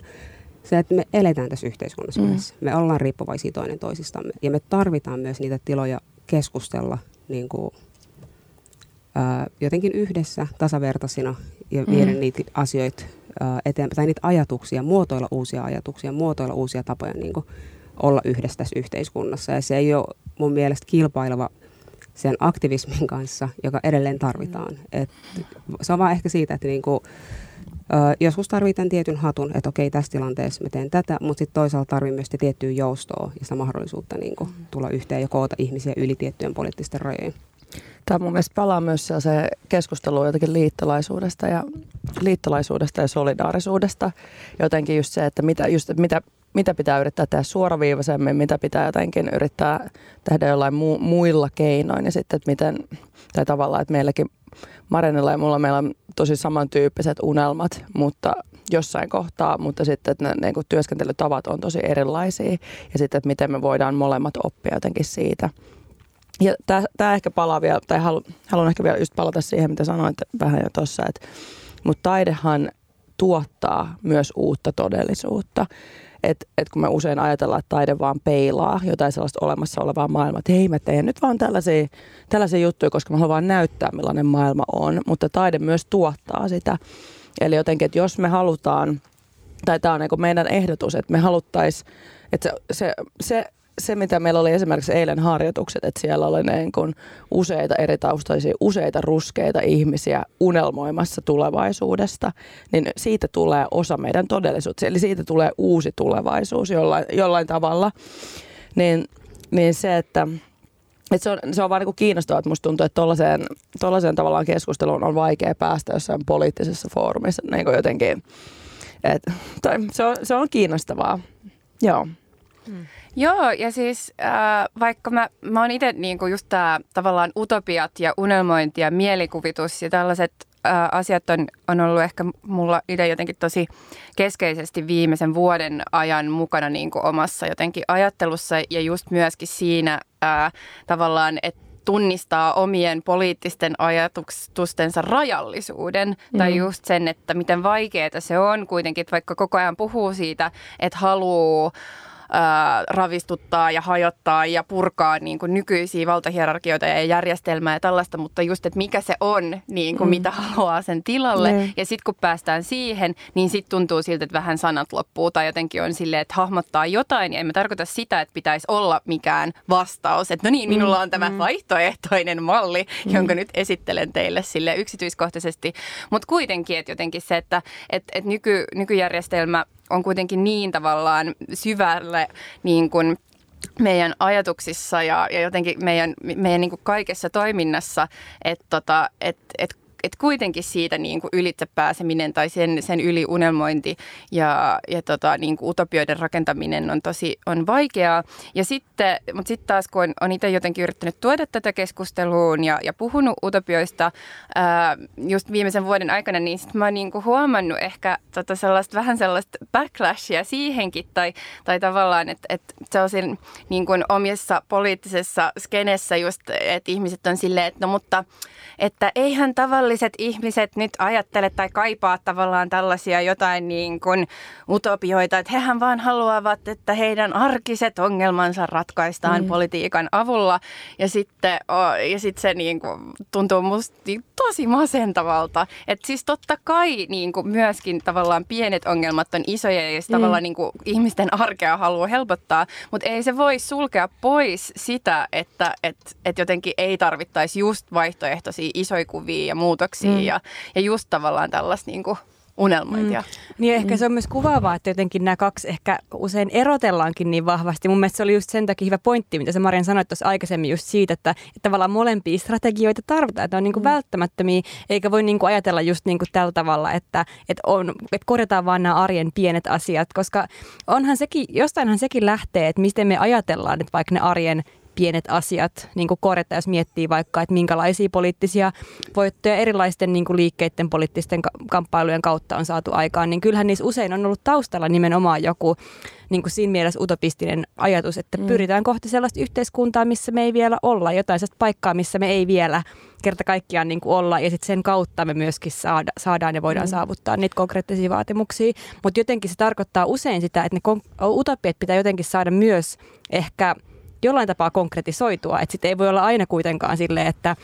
se, että me eletään tässä yhteiskunnassa mm. Me ollaan riippuvaisia toinen toisistamme ja me tarvitaan myös niitä tiloja keskustella niin kuin, ää, jotenkin yhdessä tasavertaisina ja mm. viedä niitä asioita ää, eteenpäin, tai niitä ajatuksia, muotoilla uusia ajatuksia, muotoilla uusia tapoja niin kuin, olla yhdessä tässä yhteiskunnassa. Ja se ei ole mun mielestä kilpaileva sen aktivismin kanssa, joka edelleen tarvitaan. Et se on vaan ehkä siitä, että niinku, ö, joskus tarvitaan tietyn hatun, että okei, tässä tilanteessa mä teen tätä, mutta sitten toisaalta tarvii myös tiettyä joustoa ja sitä mahdollisuutta niinku, mm. tulla yhteen ja koota ihmisiä yli tiettyjen poliittisten rajojen. Tämä mun mielestä palaa myös se keskustelu jotenkin liittolaisuudesta ja, liittolaisuudesta ja solidaarisuudesta. Jotenkin just se, että mitä, just, että mitä mitä pitää yrittää tehdä suoraviivaisemmin, mitä pitää jotenkin yrittää tehdä jollain mu- muilla keinoin ja sitten, että miten, tai tavallaan, että meilläkin Marinilla ja mulla meillä on tosi samantyyppiset unelmat, mutta jossain kohtaa, mutta sitten, että ne kuin työskentelytavat on tosi erilaisia ja sitten, että miten me voidaan molemmat oppia jotenkin siitä. Ja tämä ehkä palaa vielä, tai halu, haluan ehkä vielä just palata siihen, mitä sanoit vähän jo tuossa, että mutta taidehan tuottaa myös uutta todellisuutta. Että et kun me usein ajatellaan, että taide vaan peilaa jotain sellaista olemassa olevaa maailmaa, että hei mä teen nyt vaan tällaisia, tällaisia juttuja, koska mä haluan vaan näyttää millainen maailma on, mutta taide myös tuottaa sitä. Eli jotenkin, että jos me halutaan, tai tämä on niin meidän ehdotus, että me haluttaisiin, että se, se, se se, mitä meillä oli esimerkiksi eilen harjoitukset, että siellä oli niin kuin useita eri taustaisia, useita ruskeita ihmisiä unelmoimassa tulevaisuudesta, niin siitä tulee osa meidän todellisuutta. Eli siitä tulee uusi tulevaisuus jollain, jollain tavalla. Niin, niin se, että et se, on, se on vaan niin kiinnostavaa, että musta tuntuu, että tollaiseen, tollaiseen tavallaan keskusteluun on vaikea päästä jossain poliittisessa foorumissa niin jotenkin. Et, tai se, on, se on kiinnostavaa, joo. Hmm. Joo, ja siis äh, vaikka mä, mä oon itse niinku just tää tavallaan utopiat ja unelmointi ja mielikuvitus ja tällaiset äh, asiat on, on ollut ehkä mulla itse jotenkin tosi keskeisesti viimeisen vuoden ajan mukana niinku omassa jotenkin ajattelussa ja just myöskin siinä äh, tavallaan, että tunnistaa omien poliittisten ajatustensa rajallisuuden mm. tai just sen, että miten vaikeaa se on kuitenkin, että vaikka koko ajan puhuu siitä, että haluaa ää, ravistuttaa ja hajottaa ja purkaa niin kuin nykyisiä valtahierarkioita ja järjestelmää ja tällaista, mutta just, että mikä se on, niin kuin mm. mitä haluaa sen tilalle. Mm. Ja sitten kun päästään siihen, niin sitten tuntuu siltä, että vähän sanat loppuu tai jotenkin on silleen, että hahmottaa jotain. Ja en mä tarkoita sitä, että pitäisi olla mikään vastaus, että no niin, minulla on tämä mm. vaihtoehtoinen malli, mm. jonka nyt esittelen teille sille yksityiskohtaisesti. Mutta kuitenkin, että jotenkin se, että et, et nyky, nykyjärjestelmä on kuitenkin niin tavallaan syvälle niin kuin meidän ajatuksissa ja, ja jotenkin meidän, meidän niin kuin kaikessa toiminnassa, että tota, et, et et kuitenkin siitä niin kuin ylitse pääseminen tai sen, sen yli unelmointi ja, ja tota, niin kuin utopioiden rakentaminen on tosi on vaikeaa. Ja sitten, mutta sitten taas kun on, on itse jotenkin yrittänyt tuoda tätä keskusteluun ja, ja puhunut utopioista ää, just viimeisen vuoden aikana, niin sitten mä oon niin kuin huomannut ehkä tota sellaista, vähän sellaista backlashia siihenkin tai, tai tavallaan, että, että se on siinä niin kuin omissa poliittisessa skenessä just, että ihmiset on silleen, että no mutta että eihän tavallaan tavalliset ihmiset nyt ajattele tai kaipaa tavallaan tällaisia jotain niin kuin utopioita, että hehän vaan haluavat, että heidän arkiset ongelmansa ratkaistaan mm. politiikan avulla. Ja sitten, ja sitten se niin kuin tuntuu musta tosi masentavalta. Että siis totta kai niin kuin myöskin tavallaan pienet ongelmat on isoja ja mm. tavallaan niin kuin ihmisten arkea haluaa helpottaa, mutta ei se voi sulkea pois sitä, että et, et jotenkin ei tarvittaisi just vaihtoehtoisia isoja kuvia ja muutoksia mm. ja, ja just tavallaan tällaista niin kuin unelmointia. Mm. Niin ehkä mm. se on myös kuvaavaa, että jotenkin nämä kaksi ehkä usein erotellaankin niin vahvasti. Mun mielestä se oli just sen takia hyvä pointti, mitä sä Marian sanoit tuossa aikaisemmin just siitä, että, että tavallaan molempia strategioita tarvitaan, että ne on niin kuin mm. välttämättömiä, eikä voi niin kuin ajatella just niin kuin tällä tavalla, että, että, on, että korjataan vaan nämä arjen pienet asiat, koska onhan sekin, jostainhan sekin lähtee, että miten me ajatellaan, että vaikka ne arjen pienet asiat niin kuin korjata, jos miettii vaikka, että minkälaisia poliittisia voittoja erilaisten niin kuin liikkeiden poliittisten kamppailujen kautta on saatu aikaan, niin kyllähän niissä usein on ollut taustalla nimenomaan joku niin kuin siinä mielessä utopistinen ajatus, että mm. pyritään kohti sellaista yhteiskuntaa, missä me ei vielä olla, jotain sellaista paikkaa, missä me ei vielä kerta kaikkiaan niin kuin olla, ja sitten sen kautta me myöskin saada, saadaan ja voidaan mm. saavuttaa niitä konkreettisia vaatimuksia. Mutta jotenkin se tarkoittaa usein sitä, että ne utopiat pitää jotenkin saada myös ehkä – jollain tapaa konkretisoitua. Että sitten ei voi olla aina kuitenkaan silleen, että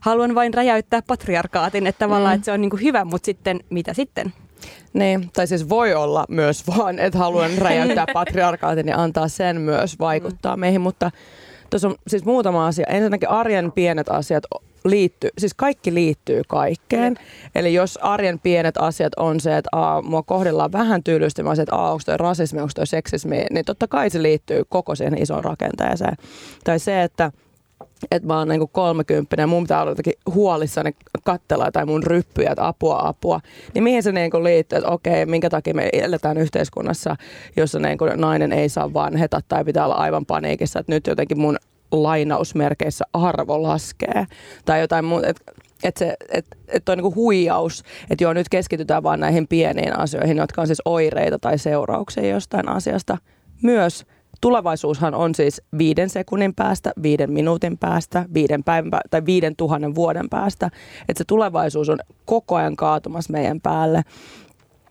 haluan vain räjäyttää patriarkaatin, että tavallaan mm. että se on niin kuin hyvä, mutta sitten mitä sitten? Niin, tai siis voi olla myös (laughs) vaan, että haluan (laughs) räjäyttää patriarkaatin ja antaa sen myös vaikuttaa mm. meihin, mutta tuossa on siis muutama asia. Ensinnäkin arjen pienet asiat liittyy, siis kaikki liittyy kaikkeen. Eli jos arjen pienet asiat on se, että aa, mua kohdellaan vähän tyylysti, mä se, että aa, onko toi rasismi, onko toi seksismi, niin totta kai se liittyy koko siihen isoon rakenteeseen. Tai se, että että mä oon niinku kolmekymppinen ja mun pitää olla jotenkin huolissani kattella tai mun ryppyjä, että apua, apua. Niin mihin se niinku liittyy, että okei, minkä takia me eletään yhteiskunnassa, jossa niinku nainen ei saa vanheta tai pitää olla aivan paniikissa, että nyt jotenkin mun lainausmerkeissä arvo laskee tai jotain muuta. Että et se, et, et on niinku huijaus, että joo nyt keskitytään vaan näihin pieniin asioihin, jotka on siis oireita tai seurauksia jostain asiasta. Myös tulevaisuushan on siis viiden sekunnin päästä, viiden minuutin päästä, viiden päivän tai viiden tuhannen vuoden päästä. Että se tulevaisuus on koko ajan kaatumassa meidän päälle.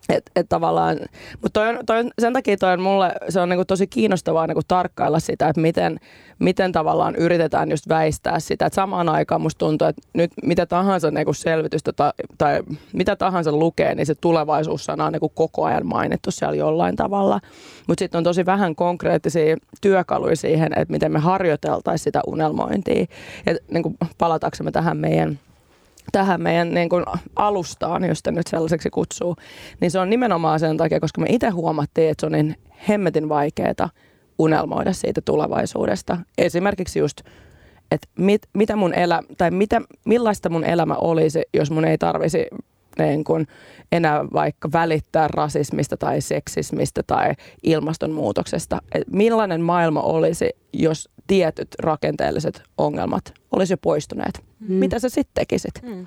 Et, et tavallaan, mutta toi on, toi on, sen takia toi on mulle, se on niinku tosi kiinnostavaa niinku tarkkailla sitä, että miten, miten tavallaan yritetään just väistää sitä. Et samaan aikaan musta tuntuu, että nyt mitä tahansa niinku selvitystä tai, tai mitä tahansa lukee, niin se tulevaisuussana on niinku koko ajan mainittu siellä jollain tavalla. Mutta sitten on tosi vähän konkreettisia työkaluja siihen, että miten me harjoiteltaisiin sitä unelmointia. Ja niinku palataksemme tähän meidän tähän meidän niin kuin alustaan, jos nyt sellaiseksi kutsuu, niin se on nimenomaan sen takia, koska me itse huomattiin, että se on niin hemmetin vaikeaa unelmoida siitä tulevaisuudesta. Esimerkiksi just, että mit, mitä mun elä, tai mitä, millaista mun elämä olisi, jos mun ei tarvisi niin kuin enää vaikka välittää rasismista tai seksismistä tai ilmastonmuutoksesta. Et millainen maailma olisi, jos tietyt rakenteelliset ongelmat olisi jo poistuneet? Mm. Mitä sä sitten tekisit? Mm.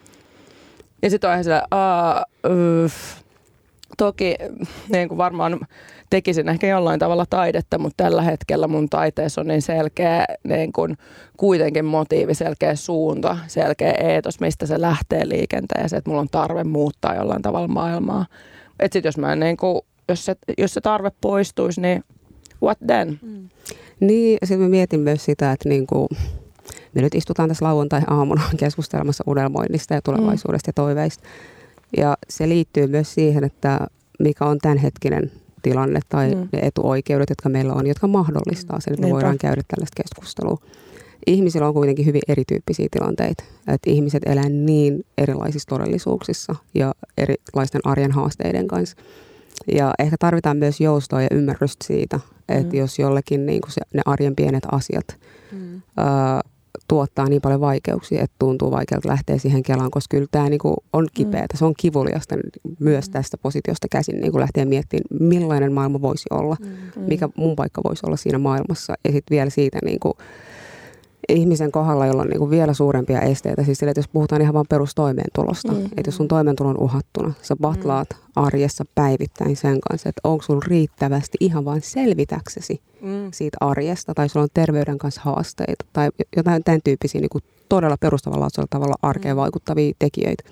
Ja sitten on ihan sillä, uh, toki niin kuin varmaan tekisin ehkä jollain tavalla taidetta, mutta tällä hetkellä mun taiteessa on niin selkeä niin kuin kuitenkin motiivi, selkeä suunta, selkeä eetos, mistä se lähtee liikenteeseen, että mulla on tarve muuttaa jollain tavalla maailmaa. Et sit jos, mä niin kuin, jos, se, jos se tarve poistuisi, niin what then? Mm. Niin, sitten mä mietin myös sitä, että niin kuin, me nyt istutaan tässä lauantai-aamuna (laughs) keskustelemassa unelmoinnista ja tulevaisuudesta mm. ja toiveista. Ja se liittyy myös siihen, että mikä on tämänhetkinen tilanne tai mm. ne etuoikeudet, jotka meillä on, jotka mahdollistaa sen, että me voidaan käydä tällaista keskustelua. Ihmisillä on kuitenkin hyvin erityyppisiä tilanteita. Että ihmiset elää niin erilaisissa todellisuuksissa ja erilaisten arjen haasteiden kanssa. Ja ehkä tarvitaan myös joustoa ja ymmärrystä siitä, että mm. jos jollekin niin se, ne arjen pienet asiat mm. ö, tuottaa niin paljon vaikeuksia, että tuntuu vaikealta lähteä siihen kelaan, koska kyllä tämä niin on kipeää, mm. se on kivuliasta myös mm. tästä positiosta käsin niin lähteä miettimään, millainen maailma voisi olla, mm. mikä mun paikka voisi olla siinä maailmassa ja sitten vielä siitä niin kuin, ihmisen kohdalla, jolla on niin kuin vielä suurempia esteitä. Siis sille, että jos puhutaan ihan vain perustoimeentulosta, mm-hmm. että jos sun toimeentulo on uhattuna, sä batlaat mm-hmm. arjessa päivittäin sen kanssa, että onko sun riittävästi ihan vain selvitäksesi mm. siitä arjesta, tai sulla on terveyden kanssa haasteita, tai jotain tämän tyyppisiä niin kuin todella perustavanlaatuisella tavalla arkeen mm. vaikuttavia tekijöitä.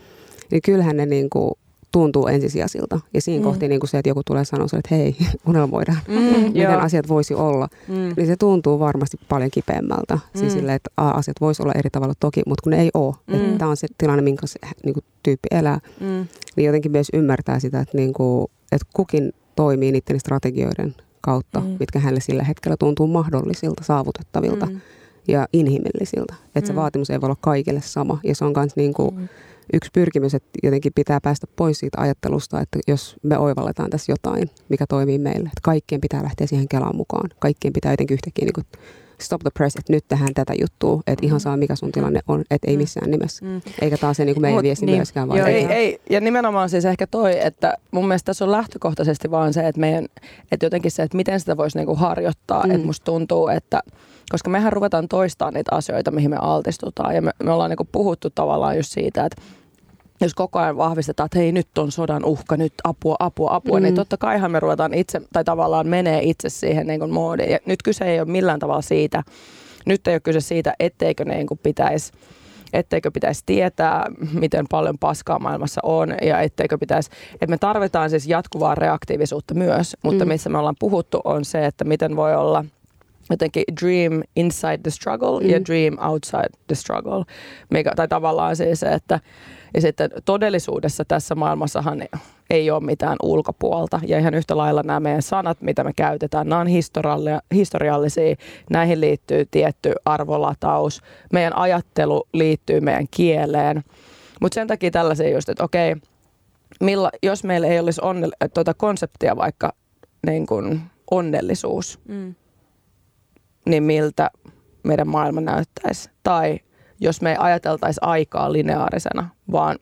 niin kyllähän ne niin kuin tuntuu ensisijaisilta. Ja siinä mm. kohti niin kuin se, että joku tulee sanoa että hei, (laughs) unelmoidaan, mm, (laughs) miten joo. asiat voisi olla, mm. niin se tuntuu varmasti paljon kipeämmältä. Siis mm. Siis silleen, että a, asiat voisi olla eri tavalla toki, mutta kun ne ei ole. Mm. Tämä on se tilanne, minkä se niin kuin, tyyppi elää. Mm. Niin jotenkin myös ymmärtää sitä, että, niin kuin, että kukin toimii niiden strategioiden kautta, mm. mitkä hänelle sillä hetkellä tuntuu mahdollisilta, saavutettavilta mm. ja inhimillisiltä. Että mm. se vaatimus ei voi olla kaikille sama. Ja se on myös niin kuin, mm yksi pyrkimys, että jotenkin pitää päästä pois siitä ajattelusta, että jos me oivalletaan tässä jotain, mikä toimii meille, että kaikkien pitää lähteä siihen kelaan mukaan. Kaikkien pitää jotenkin yhtäkkiä niin stop the press, että nyt tehdään tätä juttua, että ihan saa mikä sun tilanne on, että ei mm. missään nimessä. Mm. Eikä taas se niin kuin meidän Mut, viesti niin, myöskään. Vaan joo, ei, ei, ja nimenomaan siis ehkä toi, että mun mielestä tässä on lähtökohtaisesti vaan se, että, meidän, että jotenkin se, että miten sitä voisi niin kuin harjoittaa, mm. että musta tuntuu, että koska mehän ruvetaan toistamaan niitä asioita, mihin me altistutaan. Ja me, me ollaan niinku puhuttu tavallaan just siitä, että jos koko ajan vahvistetaan, että hei nyt on sodan uhka, nyt apua, apua, apua, niin mm. niin totta kaihan me ruvetaan itse, tai tavallaan menee itse siihen niin kuin moodiin. Ja nyt kyse ei ole millään tavalla siitä, nyt ei ole kyse siitä, etteikö ne niin kuin pitäisi etteikö pitäisi tietää, miten paljon paskaa maailmassa on ja etteikö pitäisi, että me tarvitaan siis jatkuvaa reaktiivisuutta myös, mutta mm. missä me ollaan puhuttu on se, että miten voi olla – jotenkin dream inside the struggle mm. ja dream outside the struggle. Mikä, tai tavallaan siis se, että ja sitten todellisuudessa tässä maailmassahan ei ole mitään ulkopuolta. Ja ihan yhtä lailla nämä meidän sanat, mitä me käytetään, nämä on historiallisia. Näihin liittyy tietty arvolataus. Meidän ajattelu liittyy meidän kieleen. Mutta sen takia tällaisia just, että okei, milla, jos meillä ei olisi onnell- tuota konseptia vaikka niin kuin onnellisuus, mm niin miltä meidän maailma näyttäisi. Tai jos me ei ajateltaisi aikaa lineaarisena, vaan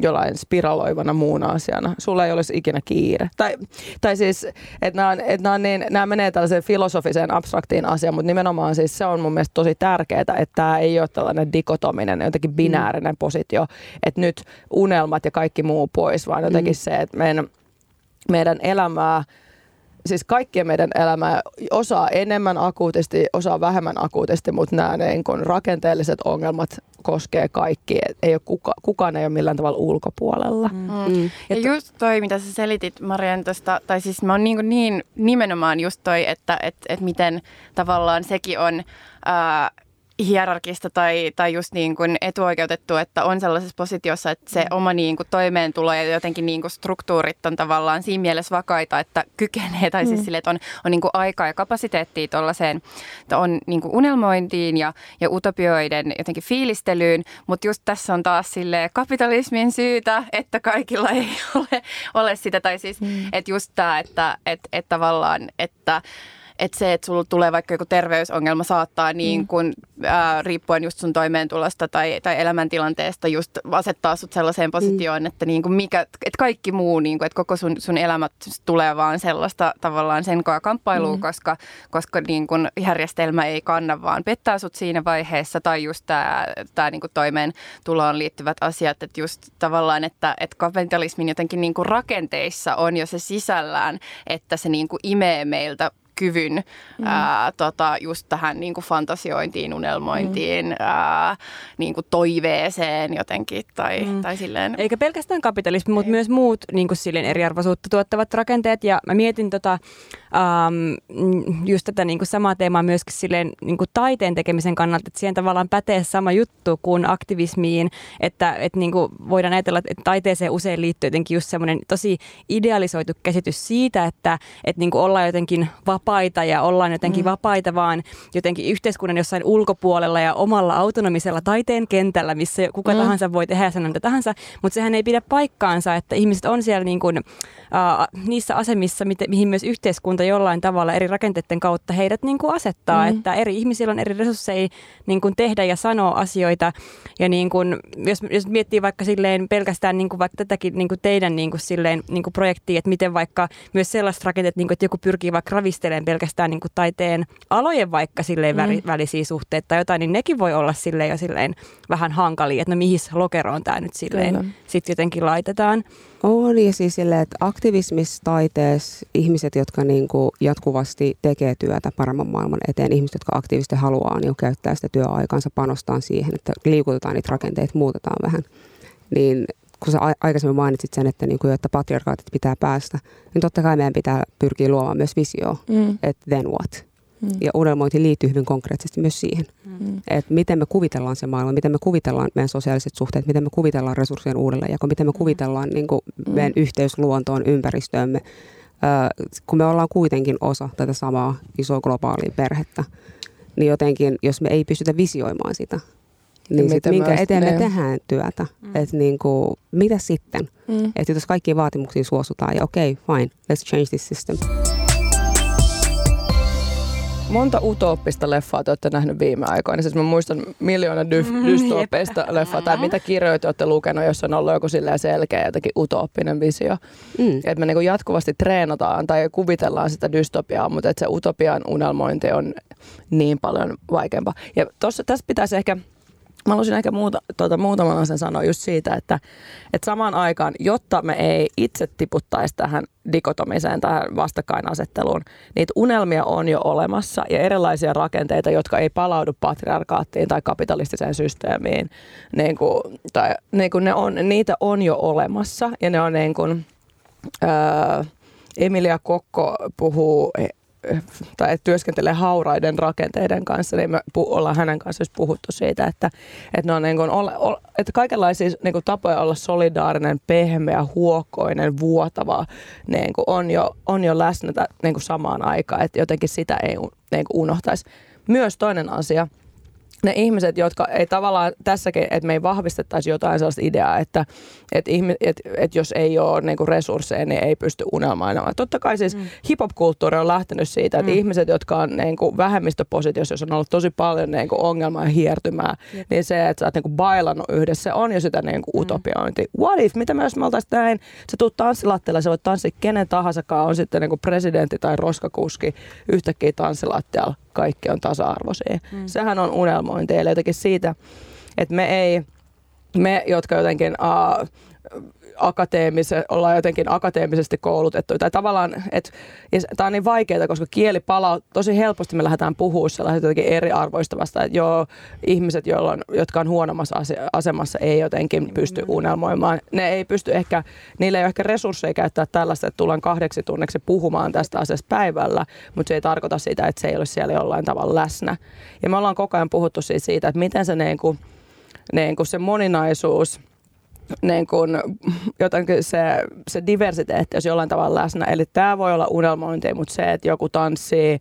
jollain spiraloivana muuna asiana. Sulla ei olisi ikinä kiire. Tai, tai siis, että nämä, et nämä, niin, nämä menee tällaiseen filosofiseen abstraktiin asiaan, mutta nimenomaan siis se on mun mielestä tosi tärkeää, että tämä ei ole tällainen dikotominen, jotenkin binäärinen mm. positio, että nyt unelmat ja kaikki muu pois, vaan jotenkin mm. se, että meidän, meidän elämää – siis kaikkien meidän elämää, osaa enemmän akuutisti, osaa vähemmän akuutisti, mutta nämä niin kun rakenteelliset ongelmat koskee kaikki. Ei ole kuka, kukaan ei ole millään tavalla ulkopuolella. Mm. Mm. Ja just toi, mitä sä selitit Marian tuosta, tai siis mä oon niin, niin nimenomaan just toi, että et, et miten tavallaan sekin on... Ää, hierarkista tai, tai just niin kuin etuoikeutettu, että on sellaisessa positiossa, että se mm. oma niin kuin toimeentulo ja jotenkin niin kuin struktuurit on tavallaan siinä mielessä vakaita, että kykenee, tai siis mm. sille, että on, on niin kuin aikaa ja kapasiteettia tuollaiseen, että on niin kuin unelmointiin ja, ja utopioiden jotenkin fiilistelyyn, mutta just tässä on taas sille kapitalismin syytä, että kaikilla ei (laughs) ole, ole sitä, tai siis, mm. että just tämä, että, että, että tavallaan, että että se, että sulla tulee vaikka joku terveysongelma saattaa niin kuin, mm. ää, riippuen just sun toimeentulosta tai, tai elämäntilanteesta just asettaa sut sellaiseen positioon, mm. että niin kuin mikä, että kaikki muu, niin kuin, että koko sun, sun elämä tulee vaan sellaista tavallaan sen kamppailua, mm. koska, koska niin kuin järjestelmä ei kanna, vaan pettää sut siinä vaiheessa tai just tämä, tämä niin kuin toimeentuloon liittyvät asiat, että just tavallaan, että, että kapitalismin jotenkin niin kuin rakenteissa on jo se sisällään, että se niin kuin imee meiltä kyvyn mm. ää, tota, just tähän niin kuin fantasiointiin, unelmointiin, mm. ää, niin kuin toiveeseen jotenkin tai, mm. tai silleen. Eikä pelkästään kapitalismi, mutta myös muut niin kuin silleen eriarvoisuutta tuottavat rakenteet. Ja mä mietin tota, ähm, just tätä niin kuin samaa teemaa myöskin silleen niin kuin taiteen tekemisen kannalta, että siihen tavallaan pätee sama juttu kuin aktivismiin, että, että niin kuin voidaan ajatella, että taiteeseen usein liittyy jotenkin just semmoinen tosi idealisoitu käsitys siitä, että, että niin kuin ollaan jotenkin vapaita ja ollaan jotenkin mm. vapaita vaan jotenkin yhteiskunnan jossain ulkopuolella ja omalla autonomisella taiteen kentällä, missä kuka mm. tahansa voi tehdä ja mitä tahansa, mutta sehän ei pidä paikkaansa, että ihmiset on siellä niin kuin, uh, niissä asemissa, mihin myös yhteiskunta jollain tavalla eri rakenteiden kautta heidät niin kuin asettaa, mm. että eri ihmisillä on eri resursseja niin kuin tehdä ja sanoa asioita. Ja niin kuin, jos, jos miettii vaikka silleen pelkästään niin kuin vaikka tätäkin niin kuin teidän niin kuin silleen, niin kuin projektia, että miten vaikka myös sellaiset rakenteet, niin kuin, että joku pyrkii vaikka ravistelemaan pelkästään niin kuin taiteen alojen vaikka silleen mm. välisiä suhteita tai jotain, niin nekin voi olla silleen jo silleen vähän hankalia, että no mihin lokeroon tämä nyt silleen sitten jotenkin laitetaan. On ja siis silleen, että aktivismissa, taiteessa ihmiset, jotka niin kuin jatkuvasti tekee työtä paremman maailman eteen, ihmiset, jotka aktiivisesti haluaa niin käyttää sitä työaikansa, panostaa siihen, että liikutetaan niitä rakenteita, muutetaan vähän, niin kun sä aikaisemmin mainitsit sen, että, niin kuin, että patriarkaatit pitää päästä, niin totta kai meidän pitää pyrkiä luomaan myös visio, mm. että then what? Mm. Ja unelmointi liittyy hyvin konkreettisesti myös siihen, mm. että miten me kuvitellaan se maailma, miten me kuvitellaan meidän sosiaaliset suhteet, miten me kuvitellaan resurssien uudelleenjako, miten me mm. kuvitellaan niin kuin, mm. meidän yhteys luontoon, ympäristöömme, kun me ollaan kuitenkin osa tätä samaa isoa globaalia perhettä, niin jotenkin, jos me ei pystytä visioimaan sitä, niin sit minkä eteen me tehdään työtä. Mm. Että niin kuin, mitä sitten? Mm. Että jos kaikkiin vaatimuksiin suostutaan ja okei, okay, fine, let's change this system. Monta utooppista leffaa te olette nähnyt viime aikoina. Siis mä muistan miljoona dy- mm, dystooppista leffaa tai mitä kirjoja te olette lukenut, jos on ollut joku selkeä jotenkin utooppinen visio. Mm. Että me niinku jatkuvasti treenataan tai kuvitellaan sitä dystopiaa, mutta että se utopian unelmointi on niin paljon vaikeampaa. Ja tossa, tässä pitäisi ehkä Mä haluaisin ehkä muuta, tuota, muutaman asian sanoa just siitä, että, että samaan aikaan, jotta me ei itse tiputtaisi tähän dikotomiseen, tähän vastakkainasetteluun, niitä unelmia on jo olemassa ja erilaisia rakenteita, jotka ei palaudu patriarkaattiin tai kapitalistiseen systeemiin, niin kuin, tai, niin kuin ne on, niitä on jo olemassa ja ne on niin kuin, öö, Emilia Kokko puhuu tai työskentelee hauraiden rakenteiden kanssa, niin me pu- ollaan hänen kanssa puhuttu siitä, että, että, ne on niin kuin, että kaikenlaisia niin kuin tapoja olla solidaarinen, pehmeä, huokoinen, vuotava niin kuin on, jo, on jo läsnä niin kuin samaan aikaan, että jotenkin sitä ei niin kuin unohtaisi. Myös toinen asia, ne ihmiset, jotka ei tavallaan tässäkin, että me ei vahvistettaisi jotain sellaista ideaa, että, että, ihmi, että, että jos ei ole niin kuin resursseja, niin ei pysty unelmailemaan. Totta kai siis mm. hip-hop-kulttuuri on lähtenyt siitä, että mm. ihmiset, jotka on niin kuin vähemmistöpositiossa, jos on ollut tosi paljon niin kuin ongelmaa ja hiertymää, Jep. niin se, että sä oot niin kuin bailannut yhdessä, se on jo sitä niin kuin mm. What if? Mitä jos me oltaisiin näin? Sä tuut tanssilattialla, sä voit tanssia kenen tahansa, on sitten niin kuin presidentti tai roskakuski yhtäkkiä tanssilattialla kaikki on tasa-arvoisia. Mm. Sehän on unelmointi, eli jotenkin siitä, että me ei, me jotka jotenkin uh, akateemise, ollaan jotenkin akateemisesti koulutettu. Tai tavallaan, että tämä on niin vaikeaa, koska kieli palaa, tosi helposti me lähdetään puhumaan sellaisesta jotenkin eriarvoistavasta, että joo, ihmiset, joilla on, jotka on huonommassa asemassa, ei jotenkin pysty unelmoimaan. Ne ei pysty ehkä, niillä ei ole ehkä resursseja käyttää tällaista, että tullaan kahdeksi tunneksi puhumaan tästä asiasta päivällä, mutta se ei tarkoita sitä, että se ei ole siellä jollain tavalla läsnä. Ja me ollaan koko ajan puhuttu siitä, että miten se, niin kuin, niin kuin se moninaisuus – niin kuin, jotenkin se, se diversiteetti olisi jollain tavalla läsnä. Eli tämä voi olla unelmointi, mutta se, että joku tanssii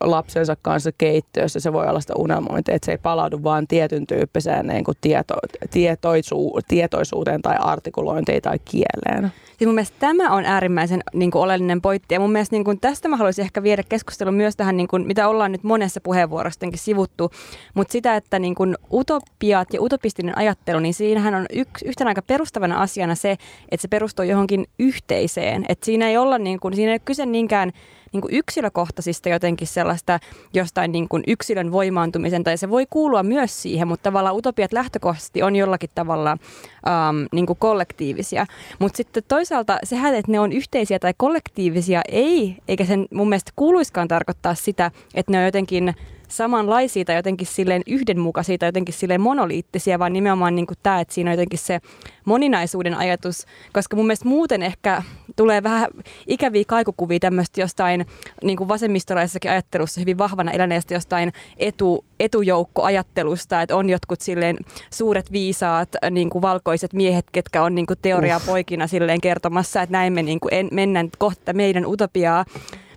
lapsensa kanssa keittiössä, se voi olla sitä unelmointia, että se ei palaudu vaan tietyn tyyppiseen niin kuin tieto, tietoisu, tietoisuuteen tai artikulointiin tai kieleen. Siis mun mielestä tämä on äärimmäisen niin kuin, oleellinen pointti. Ja mun mielestä niin kuin, tästä mä haluaisin ehkä viedä keskustelun myös tähän, niin kuin, mitä ollaan nyt monessa puheenvuorossa sivuttu. Mutta sitä, että niin kuin, utopiat ja utopistinen ajattelu, niin siinähän on yksi, yhtenä aika perustavana asiana se, että se perustuu johonkin yhteiseen. Että siinä ei olla niin kuin, siinä ei ole kyse niinkään niin kuin yksilökohtaisista jotenkin sellaista jostain niin kuin yksilön voimaantumisen, tai se voi kuulua myös siihen, mutta tavallaan utopiat lähtökohtaisesti on jollakin tavalla ähm, niin kuin kollektiivisia. Mutta sitten toisaalta sehän, että ne on yhteisiä tai kollektiivisia, ei, eikä sen mun mielestä kuuluiskaan tarkoittaa sitä, että ne on jotenkin samanlaisia tai jotenkin silleen yhdenmukaisia tai jotenkin silleen monoliittisia, vaan nimenomaan niin kuin tämä, että siinä on jotenkin se moninaisuuden ajatus, koska mun mielestä muuten ehkä tulee vähän ikäviä kaikukuvia tämmöistä jostain niin kuin vasemmistolaisessakin ajattelussa hyvin vahvana eläneestä jostain etu, etujoukkoajattelusta, että on jotkut silleen suuret viisaat niin kuin valkoiset miehet, ketkä on niin kuin teoriaa poikina silleen kertomassa, että näin me niin kuin en, mennään kohta meidän utopiaa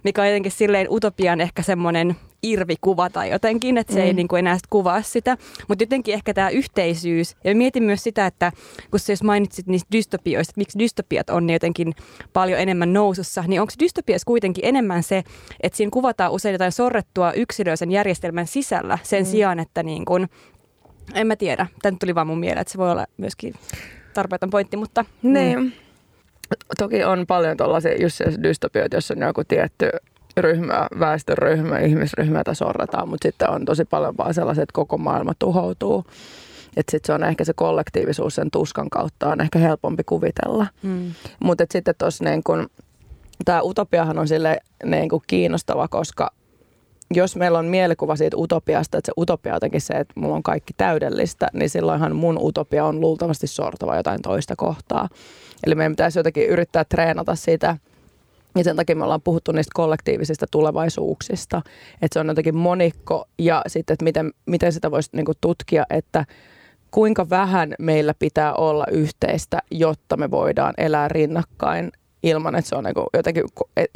mikä on jotenkin silleen utopian ehkä semmoinen irvikuva tai jotenkin, että se mm. ei niin kuin enää kuvaa sitä. Mutta jotenkin ehkä tämä yhteisyys, ja mietin myös sitä, että kun sä jos mainitsit niistä dystopioista, että miksi dystopiat on niin jotenkin paljon enemmän nousussa, niin onko dystopiassa kuitenkin enemmän se, että siinä kuvataan usein jotain sorrettua yksilöä sen järjestelmän sisällä sen mm. sijaan, että niin kuin, en mä tiedä, tämä tuli vaan mun mieleen, että se voi olla myöskin tarpeeton pointti, mutta... Niin. Mm. Toki on paljon tuollaisia just dystopioita, jossa on joku tietty ryhmä, väestöryhmä, ihmisryhmä, jota sorrataan, mutta sitten on tosi paljon vaan sellaiset, että koko maailma tuhoutuu. Että sitten se on ehkä se kollektiivisuus sen tuskan kautta on ehkä helpompi kuvitella. Mm. Mutta sitten tuossa niin kun, tämä utopiahan on sille niin kun kiinnostava, koska jos meillä on mielikuva siitä utopiasta, että se utopia on jotenkin se, että mulla on kaikki täydellistä, niin silloinhan mun utopia on luultavasti sortava jotain toista kohtaa. Eli meidän pitäisi jotenkin yrittää treenata sitä, ja sen takia me ollaan puhuttu niistä kollektiivisista tulevaisuuksista, että se on jotenkin monikko ja sitten, että miten, miten sitä voisi niinku tutkia, että kuinka vähän meillä pitää olla yhteistä, jotta me voidaan elää rinnakkain ilman, että se on niin jotenkin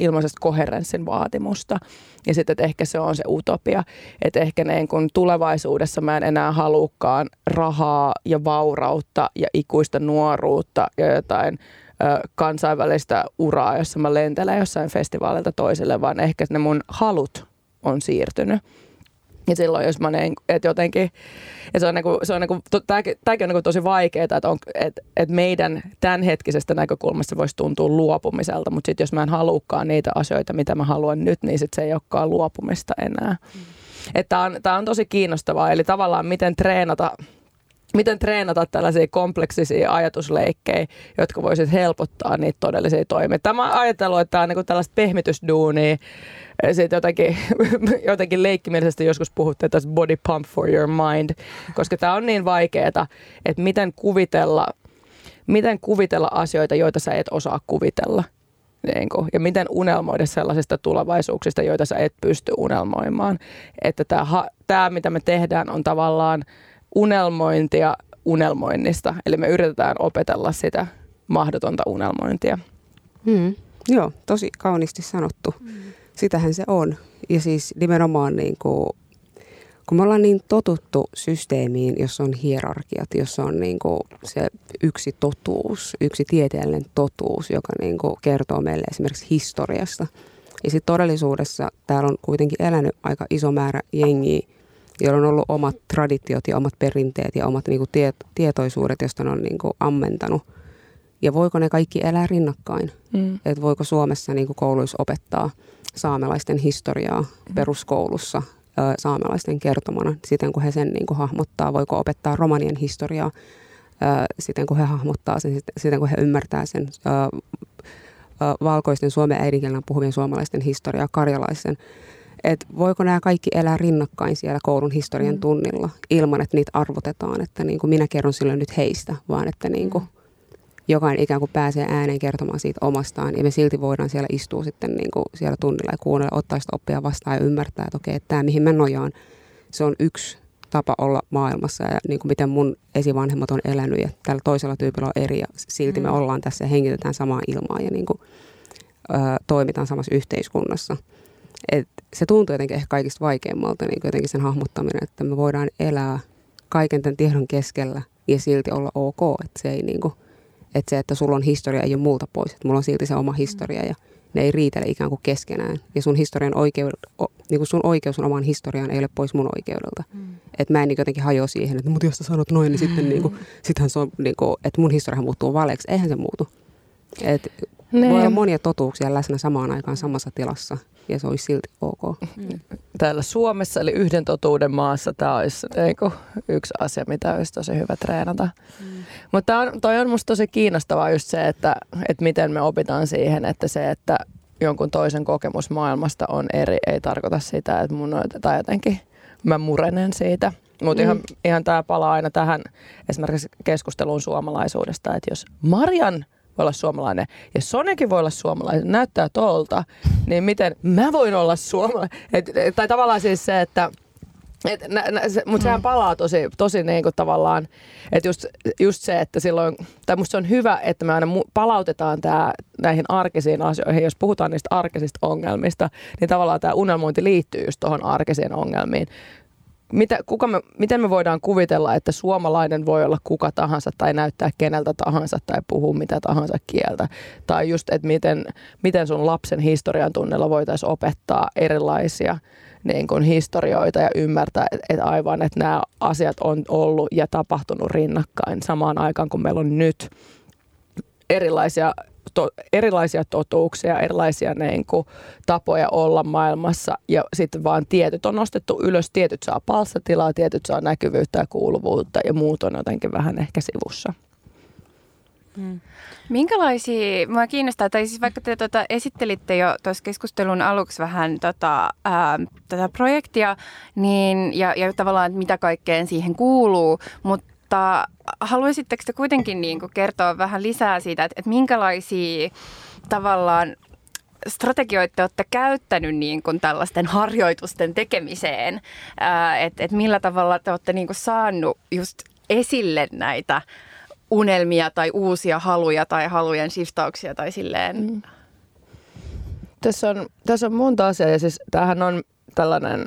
ilmaisesta koherenssin vaatimusta. Ja sitten, että ehkä se on se utopia, että ehkä niin kun tulevaisuudessa mä en enää halukkaan rahaa ja vaurautta ja ikuista nuoruutta ja jotain kansainvälistä uraa, jossa mä lentelen jossain festivaalilta toiselle, vaan ehkä ne mun halut on siirtynyt. Ja silloin, jos mä niin, että jotenkin, ja se on, niinku, se on niinku, tämäkin, tämäkin on niinku tosi vaikeaa, että, on, että, että meidän tämänhetkisestä näkökulmasta voisi tuntua luopumiselta, mutta sitten jos mä en halukaan niitä asioita, mitä mä haluan nyt, niin sit se ei olekaan luopumista enää. Mm. Tämä on, tämä on tosi kiinnostavaa, eli tavallaan miten treenata miten treenata tällaisia kompleksisia ajatusleikkejä, jotka voisit helpottaa niitä todellisia toimia. Tämä ajattelu, että tämä on niin tällaista pehmitysduunia, sitten jotenkin, (laughs) jotenkin leikkimielisesti joskus puhutte tästä body pump for your mind, koska tämä on niin vaikeaa, että miten kuvitella, miten kuvitella asioita, joita sä et osaa kuvitella. Niin kuin, ja miten unelmoida sellaisista tulevaisuuksista, joita sä et pysty unelmoimaan. Että tämä, tämä, mitä me tehdään, on tavallaan unelmointia unelmoinnista. Eli me yritetään opetella sitä mahdotonta unelmointia. Mm. Joo, tosi kauniisti sanottu. Mm. Sitähän se on. Ja siis nimenomaan niin kuin, kun me ollaan niin totuttu systeemiin, jossa on hierarkiat, jossa on niin kuin se yksi totuus, yksi tieteellinen totuus, joka niin kuin kertoo meille esimerkiksi historiasta. Ja sitten todellisuudessa täällä on kuitenkin elänyt aika iso määrä jengiä, joilla on ollut omat traditiot ja omat perinteet ja omat niin kuin tiet, tietoisuudet, joista ne on niin kuin ammentanut. Ja voiko ne kaikki elää rinnakkain? Mm. Että voiko Suomessa niin kuin kouluissa opettaa saamelaisten historiaa mm. peruskoulussa saamelaisten kertomana siten, kun he sen niin kuin hahmottaa? Voiko opettaa romanien historiaa siten, kun he hahmottaa sen, siten, kun he ymmärtää sen valkoisten suomen äidinkielellä puhuvien suomalaisten historiaa, karjalaisen että voiko nämä kaikki elää rinnakkain siellä koulun historian mm. tunnilla ilman, että niitä arvotetaan, että niin kuin minä kerron sille nyt heistä, vaan että niin kuin mm. jokainen ikään kuin pääsee ääneen kertomaan siitä omastaan ja me silti voidaan siellä istua sitten niin kuin siellä tunnilla ja kuunnella, ottaa sitä oppia vastaan ja ymmärtää, että okei, että tämä mihin mä nojaan, se on yksi tapa olla maailmassa ja niin kuin miten mun esivanhemmat on elänyt ja tällä toisella tyypillä on eri ja silti me mm. ollaan tässä ja hengitetään samaa ilmaa ja niin kuin, ö, toimitaan samassa yhteiskunnassa. Et se tuntuu jotenkin ehkä kaikista vaikeimmalta niin jotenkin sen hahmottaminen, että me voidaan elää kaiken tämän tiedon keskellä ja silti olla ok. Että se, ei niin kuin, että se, että sulla on historia ei ole multa pois. Että mulla on silti se oma historia ja ne ei riitele ikään kuin keskenään. Ja sun historian oikeud, niin kuin sun oikeus on omaan historiaan ei ole pois mun oikeudelta. Mm. Että mä en niin jotenkin hajoa siihen, että mutta jos sä sanot noin, niin sitten niin kuin, (laughs) sittenhän se on, niin kuin, että mun historiahan muuttuu valeeksi. Eihän se muutu. Et ne. voi olla monia totuuksia läsnä samaan aikaan samassa tilassa ja se olisi silti ok. Mm. Täällä Suomessa, eli yhden totuuden maassa, tämä olisi eiku, yksi asia, mitä olisi tosi hyvä treenata. Mm. Mutta on, toi on musta tosi kiinnostavaa just se, että, että miten me opitaan siihen, että se, että jonkun toisen kokemus maailmasta on eri, ei tarkoita sitä, että mun on, tai jotenkin mä murenen siitä. Mutta mm. ihan, ihan tämä palaa aina tähän esimerkiksi keskusteluun suomalaisuudesta, että jos Marjan voi olla suomalainen ja Sonekin voi olla suomalainen, näyttää tolta, niin miten mä voin olla suomalainen? Et, et, tai tavallaan siis se, että et, nä, nä, se, mutta sehän mm. palaa tosi, tosi niin kuin tavallaan, että just, just se, että silloin, tai musta se on hyvä, että me aina palautetaan tää näihin arkisiin asioihin. Jos puhutaan niistä arkisista ongelmista, niin tavallaan tämä unelmointi liittyy just tuohon arkisiin ongelmiin mitä, kuka me, miten me voidaan kuvitella, että suomalainen voi olla kuka tahansa tai näyttää keneltä tahansa tai puhua mitä tahansa kieltä. Tai just, että miten, miten sun lapsen historian tunnella voitaisiin opettaa erilaisia niin kuin historioita ja ymmärtää, että, että aivan, että nämä asiat on ollut ja tapahtunut rinnakkain samaan aikaan, kun meillä on nyt erilaisia to, erilaisia totuuksia, erilaisia niin kuin, tapoja olla maailmassa ja sitten vaan tietyt on nostettu ylös, tietyt saa palstatilaa, tietyt saa näkyvyyttä ja kuuluvuutta ja muut on jotenkin vähän ehkä sivussa. Mm. Minkälaisia, mua kiinnostaa, tai siis vaikka te tuota, esittelitte jo tuossa keskustelun aluksi vähän tota, ää, tätä projektia, niin, ja, ja tavallaan, mitä kaikkeen siihen kuuluu, mutta haluaisitteko te kuitenkin niin kuin kertoa vähän lisää siitä, että, että minkälaisia tavallaan strategioita te olette käyttänyt niin kuin tällaisten harjoitusten tekemiseen, että et millä tavalla te olette niin kuin saanut just esille näitä unelmia tai uusia haluja tai halujen shiftauksia tai silleen. Mm. Tässä on, tässä on monta asiaa ja siis tämähän on tällainen,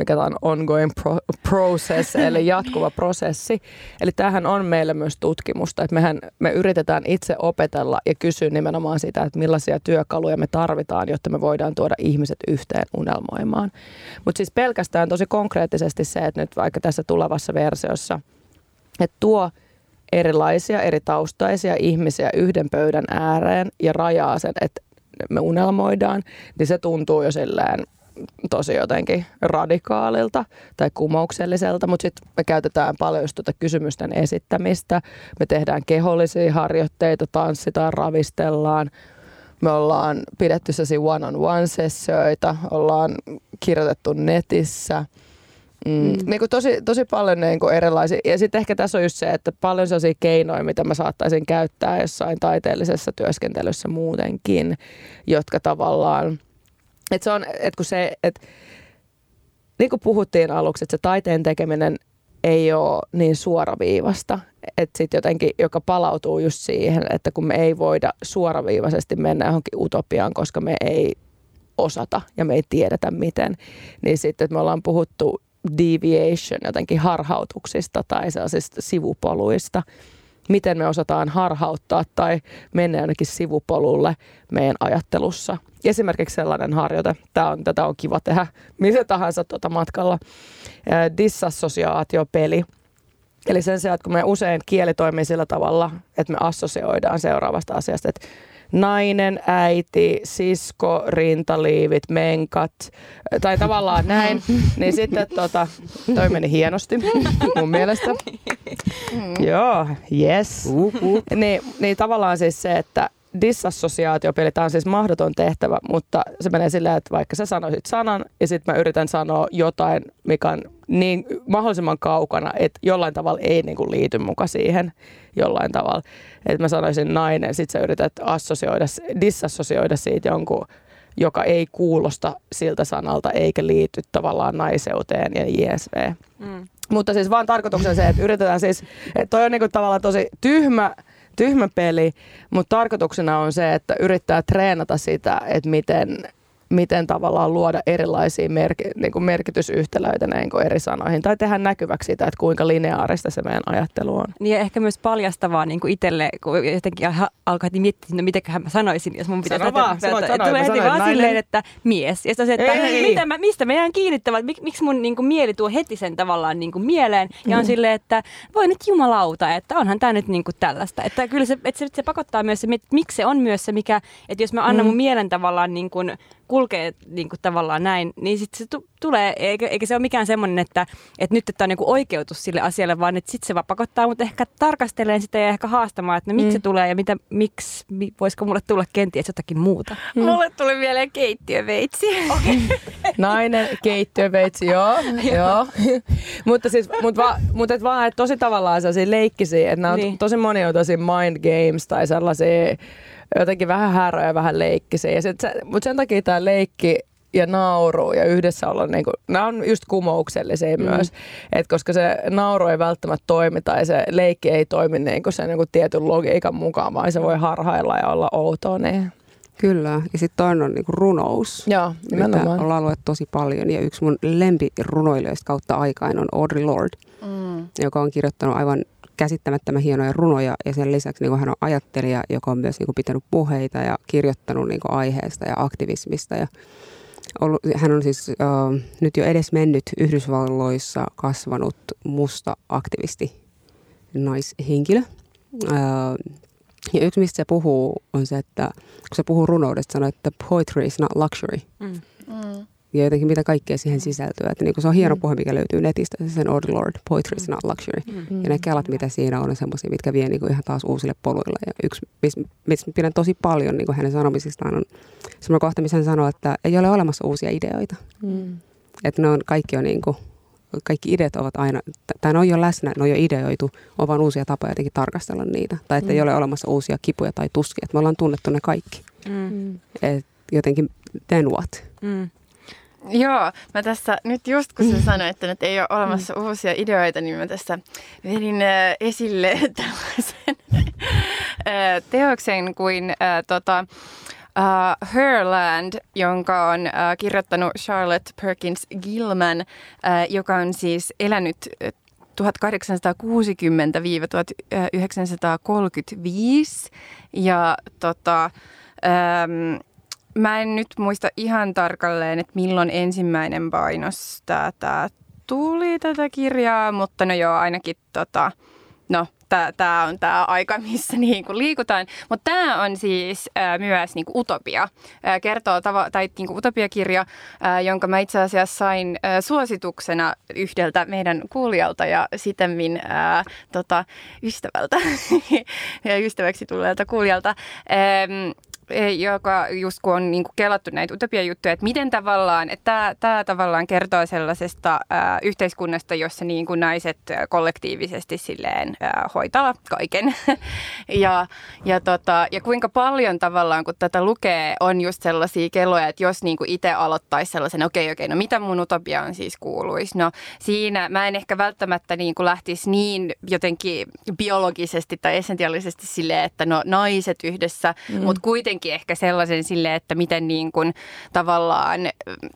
mikä tämä on ongoing pro- process, eli (laughs) jatkuva prosessi. Eli tämähän on meille myös tutkimusta, että mehän, me yritetään itse opetella ja kysyä nimenomaan sitä, että millaisia työkaluja me tarvitaan, jotta me voidaan tuoda ihmiset yhteen unelmoimaan. Mutta siis pelkästään tosi konkreettisesti se, että nyt vaikka tässä tulevassa versiossa, että tuo erilaisia, eri taustaisia ihmisiä yhden pöydän ääreen ja rajaa sen, että me unelmoidaan, niin se tuntuu jo silleen tosi jotenkin radikaalilta tai kumoukselliselta, mutta sitten me käytetään paljon just tuota kysymysten esittämistä. Me tehdään kehollisia harjoitteita, tanssitaan, ravistellaan. Me ollaan pidetty sellaisia one-on-one-sessioita, ollaan kirjoitettu netissä. Mm. Mm. Niin kuin tosi, tosi paljon niin kuin erilaisia. Ja sitten ehkä tässä on just se, että paljon sellaisia keinoja, mitä mä saattaisin käyttää jossain taiteellisessa työskentelyssä muutenkin, jotka tavallaan – et se on, et kun se, et, niin kuin puhuttiin aluksi, että se taiteen tekeminen ei ole niin suoraviivasta, että sitten jotenkin, joka palautuu just siihen, että kun me ei voida suoraviivaisesti mennä johonkin utopiaan, koska me ei osata ja me ei tiedetä miten, niin sitten että me ollaan puhuttu deviation, jotenkin harhautuksista tai sellaisista sivupoluista, miten me osataan harhauttaa tai mennä jonnekin sivupolulle meidän ajattelussa. Esimerkiksi sellainen harjoite, tämä on, tätä on kiva tehdä missä tahansa tuota matkalla, dissassosiaatiopeli. Eli sen sijaan, että kun me usein kieli toimii sillä tavalla, että me assosioidaan seuraavasta asiasta, että nainen, äiti, sisko, rintaliivit, menkat, tai tavallaan näin, niin sitten tota, toi meni hienosti mun mielestä. (laughs) Joo, yes. Uh-huh. Niin, niin tavallaan siis se, että disassosiaatiopeli, tämä on siis mahdoton tehtävä, mutta se menee silleen, että vaikka sä sanoisit sanan ja sitten mä yritän sanoa jotain, mikä on niin mahdollisimman kaukana, että jollain tavalla ei niin kuin liity muka siihen jollain tavalla. Että mä sanoisin nainen, sitten sä yrität assosioida, disassosioida siitä jonkun, joka ei kuulosta siltä sanalta eikä liity tavallaan naiseuteen ja JSV. Mm. Mutta siis vaan tarkoituksena se, että yritetään siis, että toi on niinku tavallaan tosi tyhmä, tyhmä peli, mutta tarkoituksena on se, että yrittää treenata sitä, että miten miten tavallaan luoda erilaisia merk- niin kuin merkitysyhtälöitä niin kuin eri sanoihin tai tehdä näkyväksi sitä, että kuinka lineaarista se meidän ajattelu on. Niin ja ehkä myös paljastavaa niin kuin itselle, kun jotenkin alkaa miettiä, no mitäköhän mä sanoisin, jos mun pitäisi... Sano vaan, sanoa, sanoa, tulee heti vaan silleen, että mies. Ja se, että ei, mitä mä, mistä mä jään kiinnittävät, mik, miksi mun niin kuin, mieli tuo heti sen tavallaan niin kuin, mieleen. Ja on mm. silleen, että voi nyt jumalauta, että onhan tämä nyt niin kuin, tällaista. Että kyllä se, että se, se pakottaa myös se, miksi se on myös se, mikä, että jos mä annan mm. mun mielen tavallaan niin kuin, kulkee niin kuin tavallaan näin, niin sitten se t- tulee, eikä, eikä se ole mikään semmoinen, että, että nyt että on niin kuin oikeutus sille asialle, vaan että sitten se vaan pakottaa mut ehkä tarkastelemaan sitä ja ehkä haastamaan, että no miksi mm. se tulee ja mitä, miksi, voisiko mulle tulla kenties jotakin muuta. Mm. Mulle tuli mieleen keittiöveitsi. Okay. (laughs) Nainen, keittiöveitsi, joo. (laughs) joo. (laughs) mutta siis, mut va, mut et vaan, että tosi tavallaan sellaisia leikkisiä, että nämä on niin. tosi moni on tosi mind games tai sellaisia jotenkin vähän häröä ja vähän leikkisiä. Ja sit se, mutta sen takia tämä leikki ja nauru ja yhdessä olla, niin kuin, nämä on just kumouksellisia mm. myös, Et koska se nauru ei välttämättä toimi tai se leikki ei toimi niin kuin sen niin kuin tietyn logiikan mukaan, vaan se voi harhailla ja olla outoa. Niin. Kyllä, ja sitten toinen on niinku runous, Joo, mitä ollaan luettu tosi paljon. Ja yksi mun lempirunoilijoista kautta aikaan on Audre Lorde, mm. joka on kirjoittanut aivan käsittämättömän hienoja runoja ja sen lisäksi niin hän on ajattelija, joka on myös niin kuin, pitänyt puheita ja kirjoittanut niin kuin, aiheesta ja aktivismista. Ja ollut, hän on siis uh, nyt jo edes mennyt Yhdysvalloissa kasvanut musta aktivisti naishenkilö. Uh, ja yksi, mistä se puhuu, on se, että kun se puhuu runoudesta, sanoo, että poetry is not luxury. Mm. Mm. Ja jotenkin mitä kaikkea siihen sisältyy. Että niin kuin se on hieno puhe, mikä löytyy netistä, se sen Audre Lorde, Poetry is not luxury. Mm. Ja ne kelat, mitä siinä on, on semmoisia, mitkä vie niin kuin ihan taas uusille poluille. Ja yksi, missä mis pidän tosi paljon niin kuin hänen sanomisistaan, on semmoinen kohta, missä hän sanoo, että ei ole olemassa uusia ideoita. Mm. Että ne on, kaikki on niin kuin, kaikki ideat ovat aina, tai ne on jo läsnä, ne on jo ideoitu, on vaan uusia tapoja jotenkin tarkastella niitä. Tai että mm. ei ole olemassa uusia kipuja tai tuskia, että me ollaan tunnettu ne kaikki. Mm. Et jotenkin, then what? Mm. Joo, mä tässä nyt just kun sä (laughs) sanoit, että nyt ei ole olemassa mm. uusia ideoita, niin mä tässä vedin esille (laughs) tällaisen teoksen kuin äh, tota, uh, Herland, jonka on uh, kirjoittanut Charlotte Perkins Gilman, uh, joka on siis elänyt 1860-1935. Ja tota, um, mä en nyt muista ihan tarkalleen, että milloin ensimmäinen painos tämä tuli tätä kirjaa, mutta no joo, ainakin tota, no tämä on tämä aika, missä (laughs) niinku liikutaan. Mutta tämä on siis ää, myös niinku utopia. Ää, kertoo tava- tai niinku utopiakirja, ää, jonka mä itse asiassa sain ää, suosituksena yhdeltä meidän kuulijalta ja sitemmin ää, tota, ystävältä ja (laughs) ystäväksi tulleelta kuulijalta. Ää, joka just kun on niin kuin kelattu näitä utopia-juttuja, että miten tavallaan, että tämä, tavallaan kertoo sellaisesta ää, yhteiskunnasta, jossa niin kuin naiset kollektiivisesti silleen ää, hoitaa kaiken. (laughs) ja, ja, tota, ja kuinka paljon tavallaan, kun tätä lukee, on just sellaisia kelloja, että jos niin kuin itse aloittaisi sellaisen, okei, okay, okei, okay, no mitä mun utopiaan siis kuuluisi? No siinä mä en ehkä välttämättä niin kuin lähtisi niin jotenkin biologisesti tai essentiaalisesti silleen, että no naiset yhdessä, mm. mutta kuitenkin jotenkin ehkä sellaisen sille, että miten niin kuin tavallaan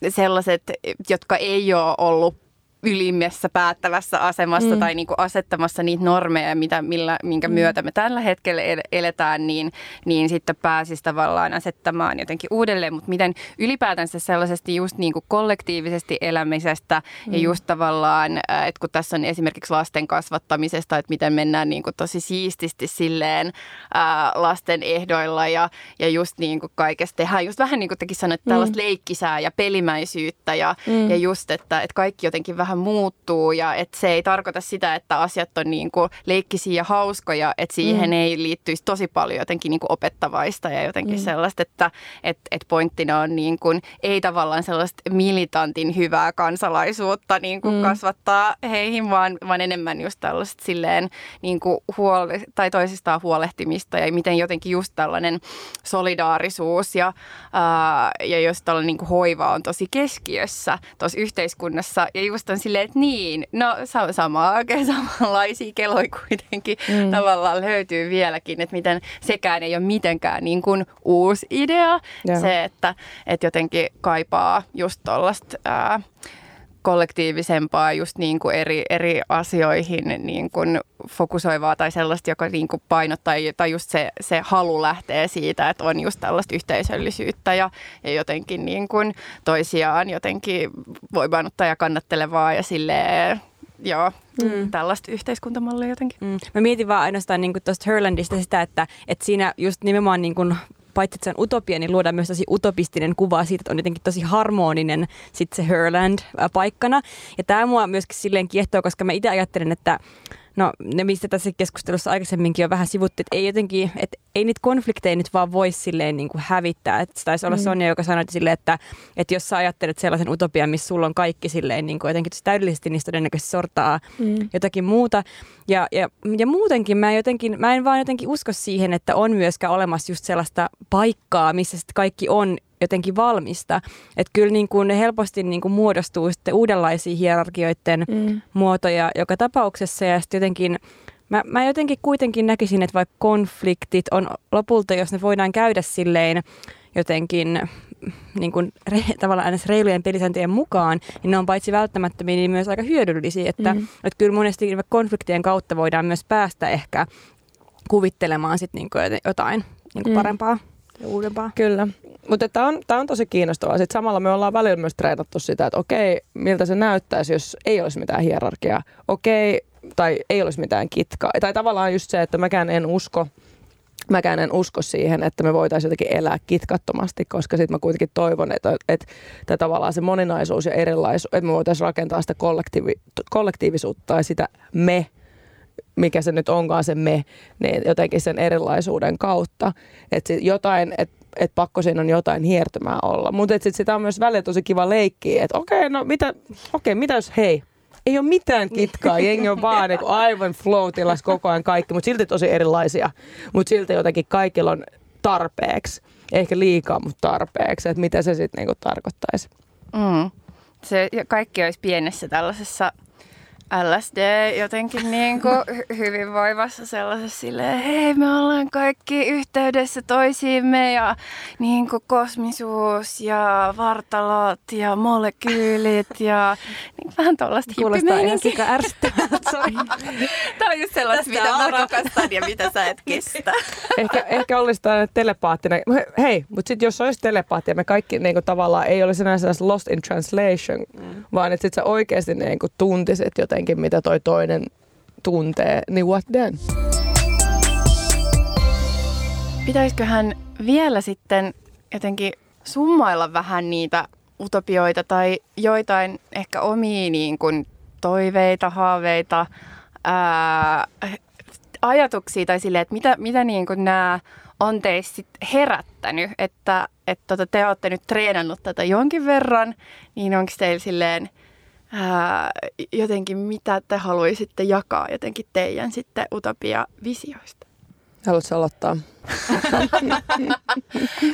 sellaiset, jotka ei ole ollut ylimmässä päättävässä asemassa mm. tai niin kuin asettamassa niitä normeja, mitä, millä, minkä mm. myötä me tällä hetkellä eletään, niin, niin sitten pääsisi tavallaan asettamaan jotenkin uudelleen. Mutta miten ylipäätänsä sellaisesti just niin kuin kollektiivisesti elämisestä mm. ja just tavallaan, että kun tässä on esimerkiksi lasten kasvattamisesta, että miten mennään niin kuin tosi siististi silleen ää, lasten ehdoilla ja, ja just niin kuin kaikesta tehdään. Just vähän niin kuin tekin sanoit, tällaista mm. leikkisää ja pelimäisyyttä ja, mm. ja just, että, että kaikki jotenkin vähän vähän muuttuu ja että se ei tarkoita sitä, että asiat on niin kuin leikkisiä ja hauskoja, että siihen mm. ei liittyisi tosi paljon jotenkin niin kuin opettavaista ja jotenkin mm. sellaista, että et, et pointtina on niin kuin, ei tavallaan sellaista militantin hyvää kansalaisuutta niin kuin mm. kasvattaa heihin, vaan, vaan enemmän just tällaista silleen niin kuin huole, tai toisistaan huolehtimista ja miten jotenkin just tällainen solidaarisuus ja, ää, ja jos tällainen niin kuin hoiva on tosi keskiössä tuossa yhteiskunnassa ja just on silleen, että niin, no samaa, (laughs) samanlaisia keloja kuitenkin mm. tavallaan löytyy vieläkin, että miten sekään ei ole mitenkään niin kuin uusi idea. Joo. Se, että, että jotenkin kaipaa just tuollaista kollektiivisempaa just niin kuin eri, eri asioihin niin kuin fokusoivaa tai sellaista, joka niin kuin painottaa tai just se, se halu lähtee siitä, että on just tällaista yhteisöllisyyttä ja, ja jotenkin niin kuin toisiaan jotenkin voimaannuttaa ja kannattelevaa ja silleen joo, mm. tällaista yhteiskuntamallia jotenkin. Mm. Mä mietin vaan ainoastaan niin tuosta Herlandista sitä, että, että siinä just nimenomaan niin kuin paitsi että se on utopia, niin luodaan myös tosi utopistinen kuva siitä, että on jotenkin tosi harmoninen sitten se Herland paikkana. Ja tämä mua myöskin silleen kiehtoo, koska mä itse ajattelen, että No ne, mistä tässä keskustelussa aikaisemminkin on vähän sivuttu, että ei jotenkin, että ei niitä konflikteja nyt vaan voi silleen niin kuin hävittää. Että se taisi olla mm. Sonja, joka sanoi silleen, että, että jos sä ajattelet sellaisen utopian, missä sulla on kaikki silleen niin kuin jotenkin täydellisesti, niin todennäköisesti sortaa mm. jotakin muuta. Ja, ja, ja muutenkin mä, jotenkin, mä en vaan jotenkin usko siihen, että on myöskään olemassa just sellaista paikkaa, missä sitten kaikki on jotenkin valmista. Että kyllä niin kuin ne helposti niin kuin muodostuu sitten uudenlaisia hierarkioiden mm. muotoja joka tapauksessa ja sitten jotenkin Mä, mä jotenkin kuitenkin näkisin, että vaikka konfliktit on lopulta, jos ne voidaan käydä silleen jotenkin niin kuin re, tavallaan aina reilujen pelisääntöjen mukaan, niin ne on paitsi välttämättömiä, niin myös aika hyödyllisiä. Että, mm. että kyllä monesti konfliktien kautta voidaan myös päästä ehkä kuvittelemaan sit niin kuin jotain niin kuin mm. parempaa uudempaa. Kyllä. Mutta tämä on, on tosi kiinnostavaa. Sitten samalla me ollaan välillä myös treenattu sitä, että okei, miltä se näyttäisi, jos ei olisi mitään hierarkiaa. Okei, tai ei olisi mitään kitkaa. Tai tavallaan just se, että mäkään en usko, mäkään en usko siihen, että me voitaisiin jotenkin elää kitkattomasti, koska sitten mä kuitenkin toivon, että, että, että tavallaan se moninaisuus ja erilaisuus, että me voitaisiin rakentaa sitä kollektiivi, kollektiivisuutta tai sitä me, mikä se nyt onkaan se me, niin jotenkin sen erilaisuuden kautta. Että jotain, että et pakko siinä on jotain hiertymää olla. Mutta sitten sitä on myös välillä tosi kiva leikkiä, että okei, okay, no mitä, okei, mitä jos hei, ei ole mitään kitkaa, jengi on vaan niin aivan flow koko ajan kaikki, mutta silti tosi erilaisia. Mutta silti jotenkin kaikilla on tarpeeksi, ehkä liikaa, mutta tarpeeksi, että mitä se sitten niinku tarkoittaisi. Mm. Se kaikki olisi pienessä tällaisessa LSD jotenkin niin kuin hyvinvoivassa sellaisessa silleen, hei me ollaan kaikki yhteydessä toisiimme ja niin kuin kosmisuus ja vartalot ja molekyylit ja (laughs) niin vähän tuollaista Kuulostaa ihan sika Tämä (laughs) on just sellaista, mitä mä rakastan ja mitä sä et kestä. (laughs) ehkä, ehkä olisi tällainen telepaattinen. Hei, mutta sitten jos olisi telepaattia, me kaikki niin kuin, tavallaan ei olisi enää lost in translation, mm. vaan että sitten sä oikeasti niin kuin, tuntisit jotenkin jotenkin, mitä toi toinen tuntee, niin what then? Pitäisiköhän vielä sitten jotenkin summailla vähän niitä utopioita tai joitain ehkä omia niin kuin toiveita, haaveita, ää, ajatuksia tai silleen, että mitä, mitä niin kuin nämä on teissä herättänyt, että, että tota, te olette nyt treenannut tätä jonkin verran, niin onko teillä silleen – ää, jotenkin mitä te haluaisitte jakaa jotenkin teidän sitten utopia-visioista? Haluatko aloittaa?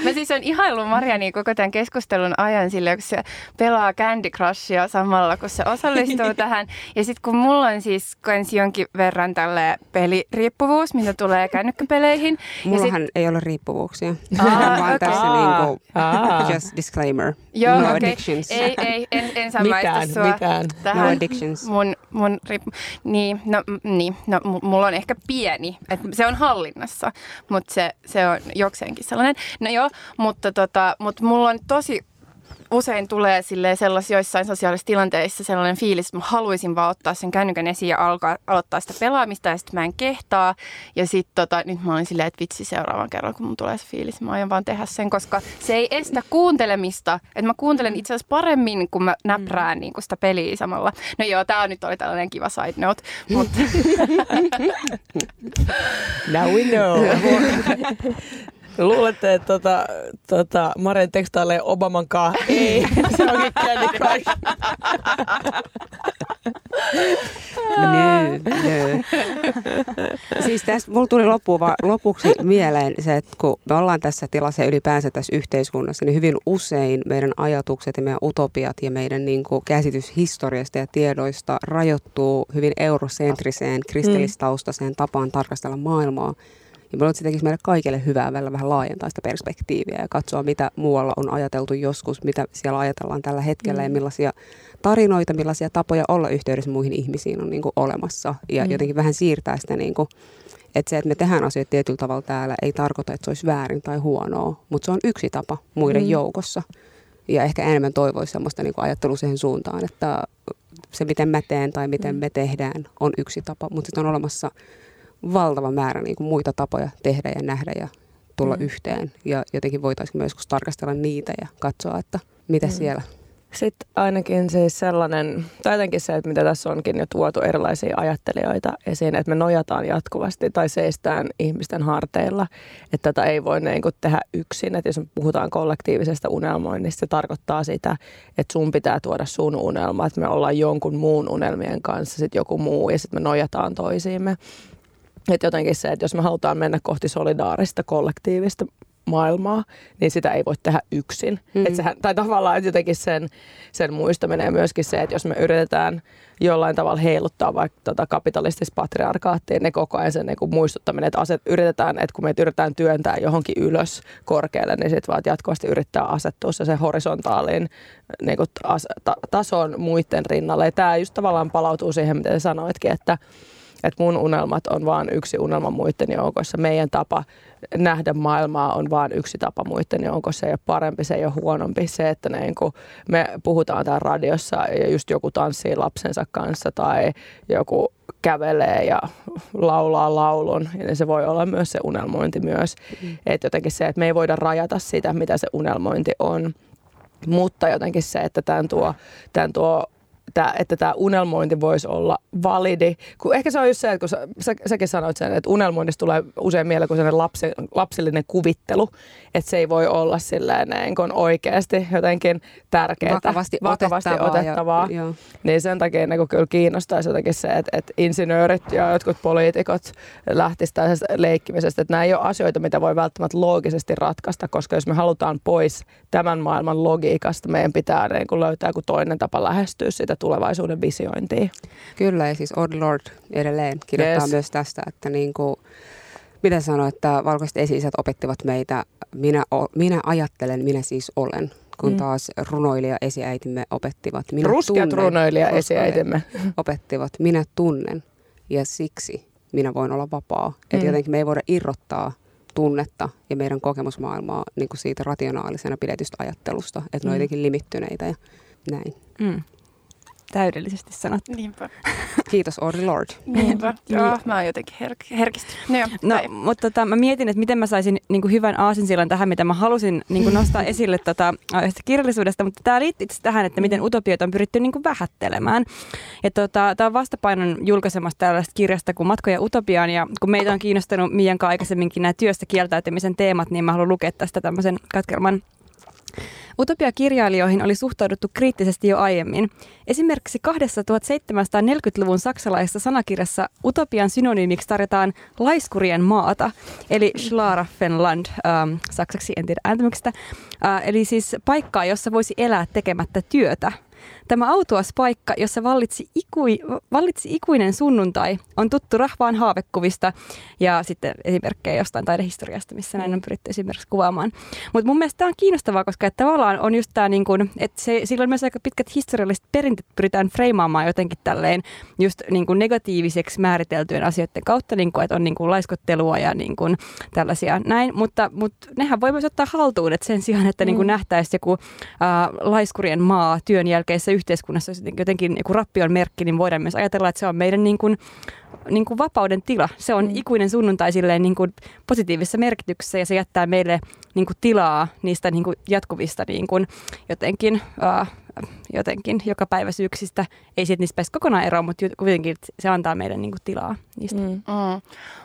Mä siis on ihailu Mariani koko tämän keskustelun ajan sille, kun se pelaa Candy Crushia samalla, kun se osallistuu tähän. Ja sitten kun mulla on siis kans jonkin verran tälle peliriippuvuus, mitä tulee kännykkäpeleihin. Mullahan sit... ei ole riippuvuuksia. Aa, (laughs) vaan okay. tässä niinku, just disclaimer. Joo, no okay. addictions. Ei, ei, en, en samaista sua mitään. tähän. No addictions. Mun, mun riippu... Niin, no, niin, no, mulla on ehkä pieni, että se on hallinnassa, mutta se, se on jokseenkin sellainen. No joo, mutta, tota, mutta mulla on tosi usein tulee sellaisissa joissain sosiaalisissa tilanteissa sellainen fiilis, että mä haluaisin vaan ottaa sen kännykän esiin ja alkaa, aloittaa sitä pelaamista ja sitten mä en kehtaa. Ja sitten tota, nyt mä olin silleen, että vitsi seuraavan kerran, kun mun tulee se fiilis, mä aion vaan tehdä sen, koska se ei estä kuuntelemista. Että mä kuuntelen itse asiassa paremmin, kun mä näprään mm. niin kuin sitä peliä samalla. No joo, tää nyt oli tällainen kiva side note. Mutta... (laughs) Now we know. (laughs) Luulette, että tota, tota, Maren tekstailee Obaman kaa? (laughs) Ei, (laughs) se onkin Candy Crush. Nö, nö. Siis tässä mulla tuli loppuva, lopuksi mieleen se, että kun me ollaan tässä tilassa ja ylipäänsä tässä yhteiskunnassa, niin hyvin usein meidän ajatukset ja meidän utopiat ja meidän niin kuin, käsitys historiasta ja tiedoista rajoittuu hyvin eurosentriseen, kristillistaustaiseen tapaan tarkastella maailmaa. Ja minulla se tekisi meille kaikille hyvää välillä vähän laajentaa sitä perspektiiviä ja katsoa, mitä muualla on ajateltu joskus, mitä siellä ajatellaan tällä hetkellä mm. ja millaisia tarinoita, millaisia tapoja olla yhteydessä muihin ihmisiin on niin kuin olemassa. Ja mm. jotenkin vähän siirtää sitä, niin kuin, että se, että me tehdään asioita tietyllä tavalla täällä, ei tarkoita, että se olisi väärin tai huonoa, mutta se on yksi tapa muiden mm. joukossa. Ja ehkä enemmän toivoisi sellaista niin ajattelua siihen suuntaan, että se miten mä teen tai miten mm. me tehdään on yksi tapa, mutta sitten on olemassa valtava määrä niin kuin muita tapoja tehdä ja nähdä ja tulla mm. yhteen. Ja jotenkin voitaisiin myös tarkastella niitä ja katsoa, että mitä mm. siellä sitten ainakin siis sellainen, tai jotenkin se, että mitä tässä onkin jo tuotu erilaisia ajattelijoita esiin, että me nojataan jatkuvasti tai seistään ihmisten harteilla, että tätä ei voi niin kuin tehdä yksin. Että jos me puhutaan kollektiivisesta unelmoinnista, se tarkoittaa sitä, että sun pitää tuoda sun unelma, että me ollaan jonkun muun unelmien kanssa, sitten joku muu ja sitten me nojataan toisiimme. Että jotenkin se, että jos me halutaan mennä kohti solidaarista kollektiivista maailmaa, niin sitä ei voi tehdä yksin. Mm. Et sehän, tai tavallaan että jotenkin sen, sen muistaminen ja myöskin se, että jos me yritetään jollain tavalla heiluttaa vaikka tota kapitalistista patriarkaattia, niin ne koko ajan sen niin kuin muistuttaminen, että aset, yritetään, että kun me yritetään työntää johonkin ylös korkealle, niin sitten vaan jatkuvasti yrittää asettua se, se horisontaaliin niin kuin as, ta, tason muiden rinnalle. Ja tämä just tavallaan palautuu siihen, mitä sanoitkin, että että mun unelmat on vaan yksi unelma muiden joukossa. Meidän tapa nähdä maailmaa on vaan yksi tapa muiden joukossa. Se ei ole parempi, se ei ole huonompi. Se, että niin kuin me puhutaan täällä radiossa ja just joku tanssii lapsensa kanssa tai joku kävelee ja laulaa laulun, niin se voi olla myös se unelmointi myös. Mm. Että jotenkin se, että me ei voida rajata sitä, mitä se unelmointi on. Mutta jotenkin se, että tämän tuo, tämän tuo että, että tämä unelmointi voisi olla validi. Kun ehkä se on just se, että kun sä, sä, säkin sanoit sen, että unelmoinnista tulee usein mieleen kuin sellainen lapsi, lapsellinen kuvittelu, että se ei voi olla silleen niin kuin oikeasti jotenkin tärkeää. Vakavasti, vakavasti otettavaa. otettavaa. Ja, niin sen takia niin kyllä kiinnostaisi jotenkin se, että, että insinöörit ja jotkut poliitikot lähtisivät tästä leikkimisestä. Että nämä ei ole asioita, mitä voi välttämättä loogisesti ratkaista, koska jos me halutaan pois tämän maailman logiikasta, meidän pitää niin kuin löytää joku toinen tapa lähestyä sitä tulevaisuuden visiointia. Kyllä, ja siis Odd Lord edelleen kirjoittaa yes. myös tästä, että niin kuin, miten sanoa, että valkoiset esi opettivat meitä, minä, minä ajattelen, minä siis olen, kun mm. taas runoilija esiäitimme opettivat. Minä Ruskeat runoilija esiäitimme. (laughs) Opettivat, minä tunnen ja siksi minä voin olla vapaa. Mm. Että jotenkin me ei voida irrottaa tunnetta ja meidän kokemusmaailmaa niin kuin siitä rationaalisena pidetystä ajattelusta, että mm. ne on mm. jotenkin limittyneitä ja näin. Mm täydellisesti sanottu. Niinpä. Kiitos Ori Lord. Niinpä. (laughs) Joo, niin. mä oon jotenkin her- herkistynyt. No, no mutta tota, mä mietin, että miten mä saisin niin kuin hyvän aasinsillan tähän, mitä mä halusin niin kuin nostaa (laughs) esille tota, kirjallisuudesta, mutta tämä liittyy itse tähän, että miten utopioita on pyritty niin kuin vähättelemään. Ja tota, tämä on vastapainon julkaisemasta tällaista kirjasta kuin Matkoja utopiaan, ja kun meitä on kiinnostanut Miian aikaisemminkin nämä työstä kieltäytymisen teemat, niin mä haluan lukea tästä tämmöisen katkelman Utopia-kirjailijoihin oli suhtauduttu kriittisesti jo aiemmin. Esimerkiksi 1740-luvun saksalaisessa sanakirjassa utopian synonyymiksi tarjotaan laiskurien maata, eli Schlaraffenland, ähm, saksaksi en tiedä ääntämyksestä, äh, eli siis paikkaa, jossa voisi elää tekemättä työtä – Tämä autuas paikka, jossa vallitsi, ikui, vallitsi ikuinen sunnuntai, on tuttu rahvaan haavekuvista ja sitten esimerkkejä jostain taidehistoriasta, missä näin on pyritty esimerkiksi kuvaamaan. Mutta mun mielestä tämä on kiinnostavaa, koska että tavallaan on just tämä, niin kuin, että se, sillä on myös aika pitkät historialliset perinteet pyritään freimaamaan jotenkin tälleen just niin kuin negatiiviseksi määriteltyjen asioiden kautta, niin kuin, että on niin kuin laiskottelua ja niin kuin tällaisia näin, mutta, mutta nehän voi myös ottaa haltuun, että sen sijaan, että mm. niin kuin nähtäisiin joku äh, laiskurien maa työn jälkeisessä yhteiskunnassa olisi jotenkin kuin rappion merkki, niin voidaan myös ajatella, että se on meidän niin kuin, niin kuin vapauden tila. Se on mm. ikuinen sunnuntai silleen niin kuin positiivisessa merkityksessä ja se jättää meille niin kuin tilaa niistä niin kuin jatkuvista niin kuin jotenkin, uh, jotenkin joka päivä syyksistä. Ei siitä niistä pääse kokonaan eroon, mutta kuitenkin se antaa meille niin kuin tilaa niistä. Mm. Mm.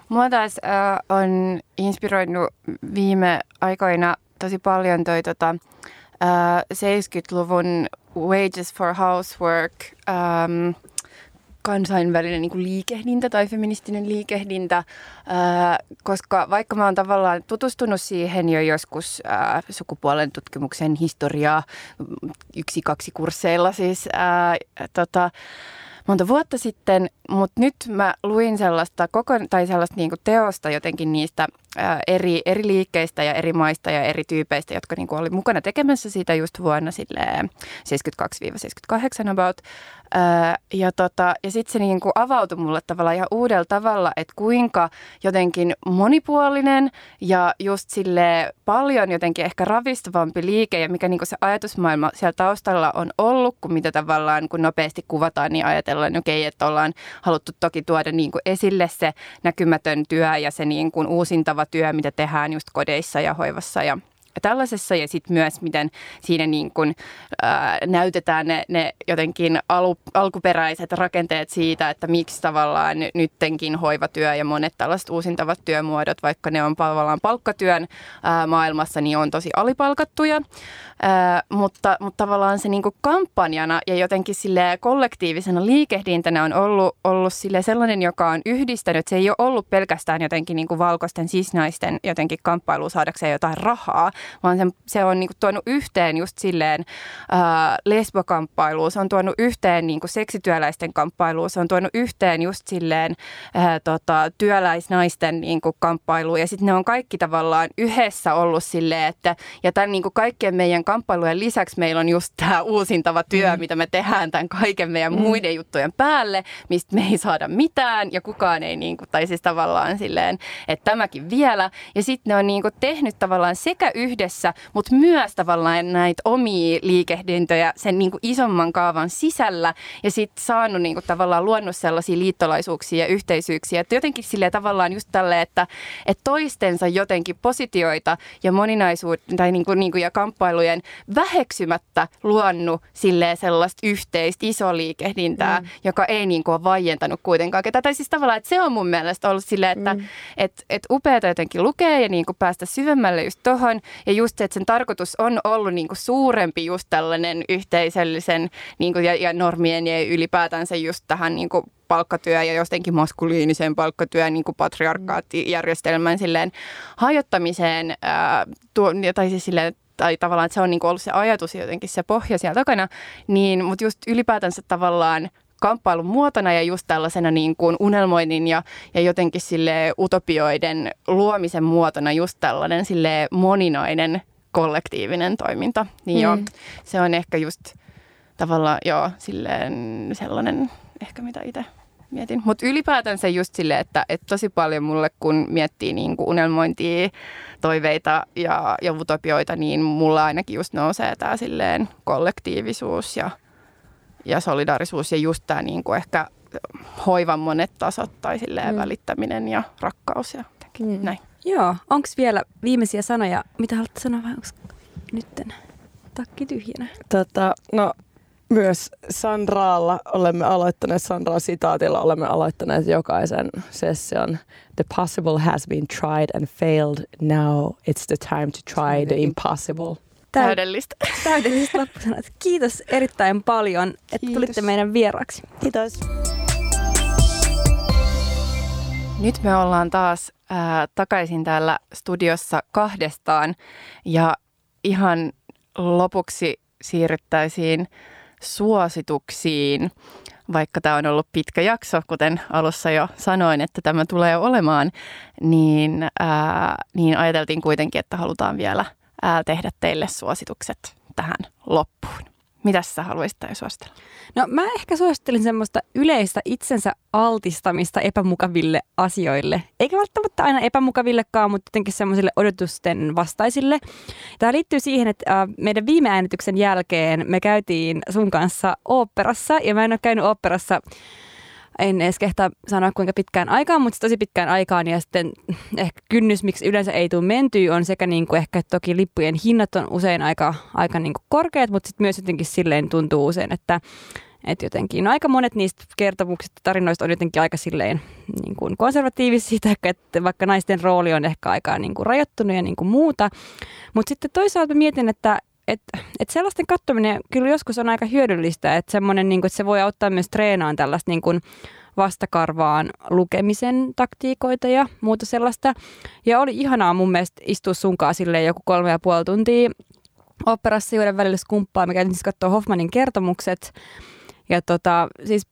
Mua taas uh, on inspiroinut viime aikoina tosi paljon toi tota, uh, 70-luvun Wages for Housework ähm, kansainvälinen niin kuin liikehdintä tai feministinen liikehdintä, äh, koska vaikka mä oon tavallaan tutustunut siihen jo joskus äh, sukupuolen tutkimuksen historiaa yksi-kaksi kursseilla siis, äh, tota, monta vuotta sitten, mutta nyt mä luin sellaista, koko, tai sellaista niin teosta jotenkin niistä eri, eri liikkeistä ja eri maista ja eri tyypeistä, jotka niin oli mukana tekemässä sitä just vuonna 72-78 about. Ja tota, ja sitten se niin kuin avautui mulle tavallaan ihan uudella tavalla, että kuinka jotenkin monipuolinen ja just sille paljon jotenkin ehkä ravistavampi liike ja mikä niin kuin se ajatusmaailma siellä taustalla on ollut, kun mitä tavallaan kun nopeasti kuvataan, niin ajatellaan, okei, okay, että ollaan haluttu toki tuoda niin kuin esille se näkymätön työ ja se niin kuin uusintava työ, mitä tehdään just kodeissa ja hoivassa ja tällaisessa ja sitten myös miten siinä niin kun, ää, näytetään ne, ne jotenkin alu, alkuperäiset rakenteet siitä, että miksi tavallaan nyttenkin hoivatyö ja monet tällaiset uusintavat työmuodot, vaikka ne on tavallaan palkkatyön ää, maailmassa, niin on tosi alipalkattuja. Ää, mutta, mutta tavallaan se niin kampanjana ja jotenkin sille kollektiivisena liikehdintänä on ollut, ollut sille sellainen, joka on yhdistänyt. Se ei ole ollut pelkästään jotenkin niin valkoisten sisnaisten jotenkin kamppailu saadakseen jotain rahaa, vaan se, se on niin kuin tuonut yhteen just silleen ää, lesbokamppailuun, se on tuonut yhteen niin kuin seksityöläisten kamppailuun, se on tuonut yhteen just silleen ää, tota, työläisnaisten niin kuin kamppailuun ja sitten ne on kaikki tavallaan yhdessä ollut silleen, että ja tämän niin kuin kaikkien meidän kamppailujen lisäksi meillä on just tämä uusintava työ, mm. mitä me tehdään tämän kaiken meidän mm. muiden juttujen päälle, mistä me ei saada mitään ja kukaan ei, niin kuin, tai siis tavallaan silleen, että tämäkin vielä. Ja sitten ne on niin kuin tehnyt tavallaan sekä yhdessä, mutta myös tavallaan näitä omia liikehdintöjä sen niin kuin isomman kaavan sisällä ja sitten saanut niin kuin tavallaan luonut sellaisia liittolaisuuksia ja yhteisyyksiä. Että jotenkin silleen tavallaan just tälle, että, että toistensa jotenkin positioita ja moninaisuutta tai niin kuin, niin kuin ja kamppailujen väheksymättä luonut silleen sellaista yhteistä iso liikehdintää, mm. joka ei niin kuin ole vaientanut kuitenkaan ketä. Tai siis tavallaan, että se on mun mielestä ollut silleen, että mm. et, et upeata jotenkin lukea ja niin kuin päästä syvemmälle just tohon. Ja just se, että sen tarkoitus on ollut niin kuin suurempi just tällainen yhteisöllisen niin kuin ja, ja normien ja ylipäätänsä just tähän niin kuin palkkatyö ja jostenkin maskuliinisen palkkatyön niin patriarkaattijärjestelmän silleen hajottamiseen, ää, tuo, tai siis silleen, tai tavallaan, että se on niin kuin ollut se ajatus jotenkin se pohja siellä takana, niin, mutta just ylipäätänsä tavallaan kamppailun muotona ja just tällaisena niin kuin unelmoinnin ja, ja jotenkin sille utopioiden luomisen muotona just tällainen sille moninainen kollektiivinen toiminta. Niin mm. joo, se on ehkä just tavallaan joo, silleen sellainen ehkä mitä itse mietin. Mutta ylipäätään se just silleen, että, että tosi paljon mulle kun miettii niin kuin unelmointia, toiveita ja, ja utopioita, niin mulla ainakin just nousee tämä silleen kollektiivisuus ja, ja solidaarisuus ja just tämä niin kuin ehkä hoivan monet tasot tai silleen mm. välittäminen ja rakkaus ja mm. näin. Joo, onko vielä viimeisiä sanoja, mitä haluatte sanoa vai onko nytten takki tyhjänä? Tota, no myös Sandraalla olemme aloittaneet, Sandraa sitaatilla olemme aloittaneet jokaisen session. The possible has been tried and failed. Now it's the time to try the impossible. Täydellistä. (laughs) Täydellistä loppusanat. Kiitos erittäin paljon, että Kiitos. tulitte meidän vieraksi. Kiitos. Nyt me ollaan taas äh, takaisin täällä studiossa kahdestaan ja ihan lopuksi siirryttäisiin suosituksiin. Vaikka tämä on ollut pitkä jakso, kuten alussa jo sanoin, että tämä tulee olemaan, niin, ää, niin ajateltiin kuitenkin, että halutaan vielä ää, tehdä teille suositukset tähän loppuun. Mitä sä haluaisit suositella? No mä ehkä suosittelin semmoista yleistä itsensä altistamista epämukaville asioille. Eikä välttämättä aina epämukavillekaan, mutta jotenkin semmoisille odotusten vastaisille. Tämä liittyy siihen, että meidän viime äänityksen jälkeen me käytiin sun kanssa oopperassa ja mä en ole käynyt oopperassa en edes kehtaa sanoa kuinka pitkään aikaan, mutta tosi pitkään aikaan ja sitten ehkä kynnys, miksi yleensä ei tule mentyä, on sekä niin kuin ehkä toki lippujen hinnat on usein aika, aika niin kuin korkeat, mutta sitten myös jotenkin silleen tuntuu usein, että että jotenkin no aika monet niistä kertomuksista tarinoista on jotenkin aika silleen niin kuin konservatiivisia, että vaikka naisten rooli on ehkä aika niin kuin rajoittunut ja niin kuin muuta. Mutta sitten toisaalta mietin, että että et sellaisten katsominen kyllä joskus on aika hyödyllistä, että semmoinen, niin kuin, että se voi auttaa myös treenaan tällaista niin kuin vastakarvaan lukemisen taktiikoita ja muuta sellaista. Ja oli ihanaa mun mielestä istua sunkaan silleen joku kolme ja puoli tuntia operassa juuri välillä skumppaa. Me käytiin siis katsoa Hoffmanin kertomukset. Ja tota, siis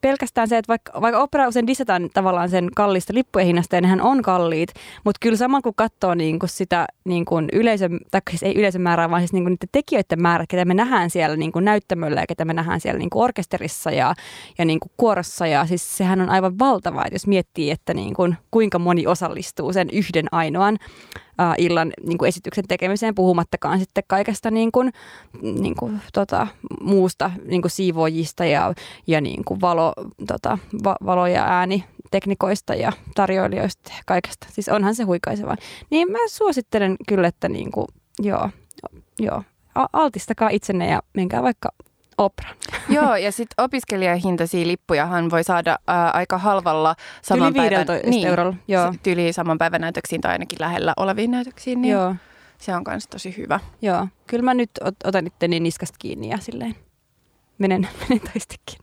pelkästään se, että vaikka, vaikka opera usein dissataan tavallaan sen kallista lippujen hinnasta, ja nehän on kalliit, mutta kyllä sama kun katsoo niin kuin sitä niin kuin yleisön, tai siis ei yleisön määrää, vaan siis niin kuin niiden tekijöiden määrä, ketä me nähdään siellä niin kuin näyttämöllä ja ketä me nähdään siellä niin kuin orkesterissa ja, ja niin kuin kuorossa. Ja siis sehän on aivan valtava, että jos miettii, että niin kuin, kuinka moni osallistuu sen yhden ainoan uh, illan niin kuin esityksen tekemiseen, puhumattakaan sitten kaikesta niin kuin, niin kuin, tota, muusta niin kuin siivoojista ja, ja niin kuin valo, tota, va, valo- ja ääniteknikoista ja tarjoilijoista ja kaikesta. Siis onhan se huikaiseva. Niin mä suosittelen kyllä, että niin kuin, joo, joo, altistakaa itsenne ja menkää vaikka opera. (laughs) Joo, ja sitten opiskelijahintaisia lippujahan voi saada ää, aika halvalla saman Yli päivän, niin, eurolla. Joo. Tyli saman päivän näytöksiin tai ainakin lähellä oleviin näytöksiin. Niin Joo. Se on myös tosi hyvä. Joo, kyllä mä nyt otan itteni niskasta kiinni ja silleen menen, (laughs) menen toistikin.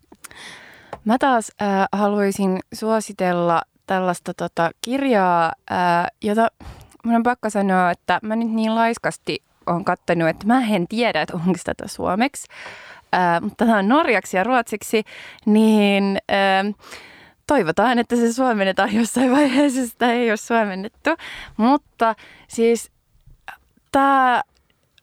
Mä taas äh, haluaisin suositella tällaista tota, kirjaa, äh, jota mun on pakko sanoa, että mä nyt niin laiskasti on kattanut, että mä en tiedä, että onko tätä suomeksi, ää, mutta tämä on norjaksi ja ruotsiksi, niin ää, toivotaan, että se suomennetaan jossain vaiheessa, sitä ei ole suomennettu. Mutta siis tämä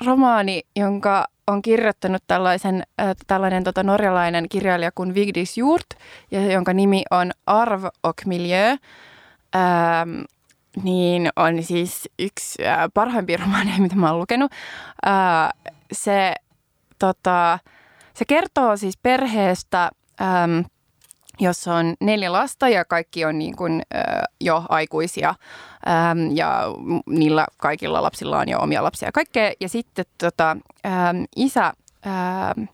romaani, jonka on kirjoittanut tällaisen, äh, tällainen tota, norjalainen kirjailija kuin Vigdis Hjort, ja jonka nimi on Arv och miljö, ähm, niin on siis yksi äh, parhaimpia romaaneja, mitä mä oon lukenut. Äh, se, tota, se kertoo siis perheestä, ähm, jossa on neljä lasta ja kaikki on niin kuin, äh, jo aikuisia ähm, ja niillä kaikilla lapsilla on jo omia lapsia ja kaikkea. Ja sitten tota, ähm, isä ähm,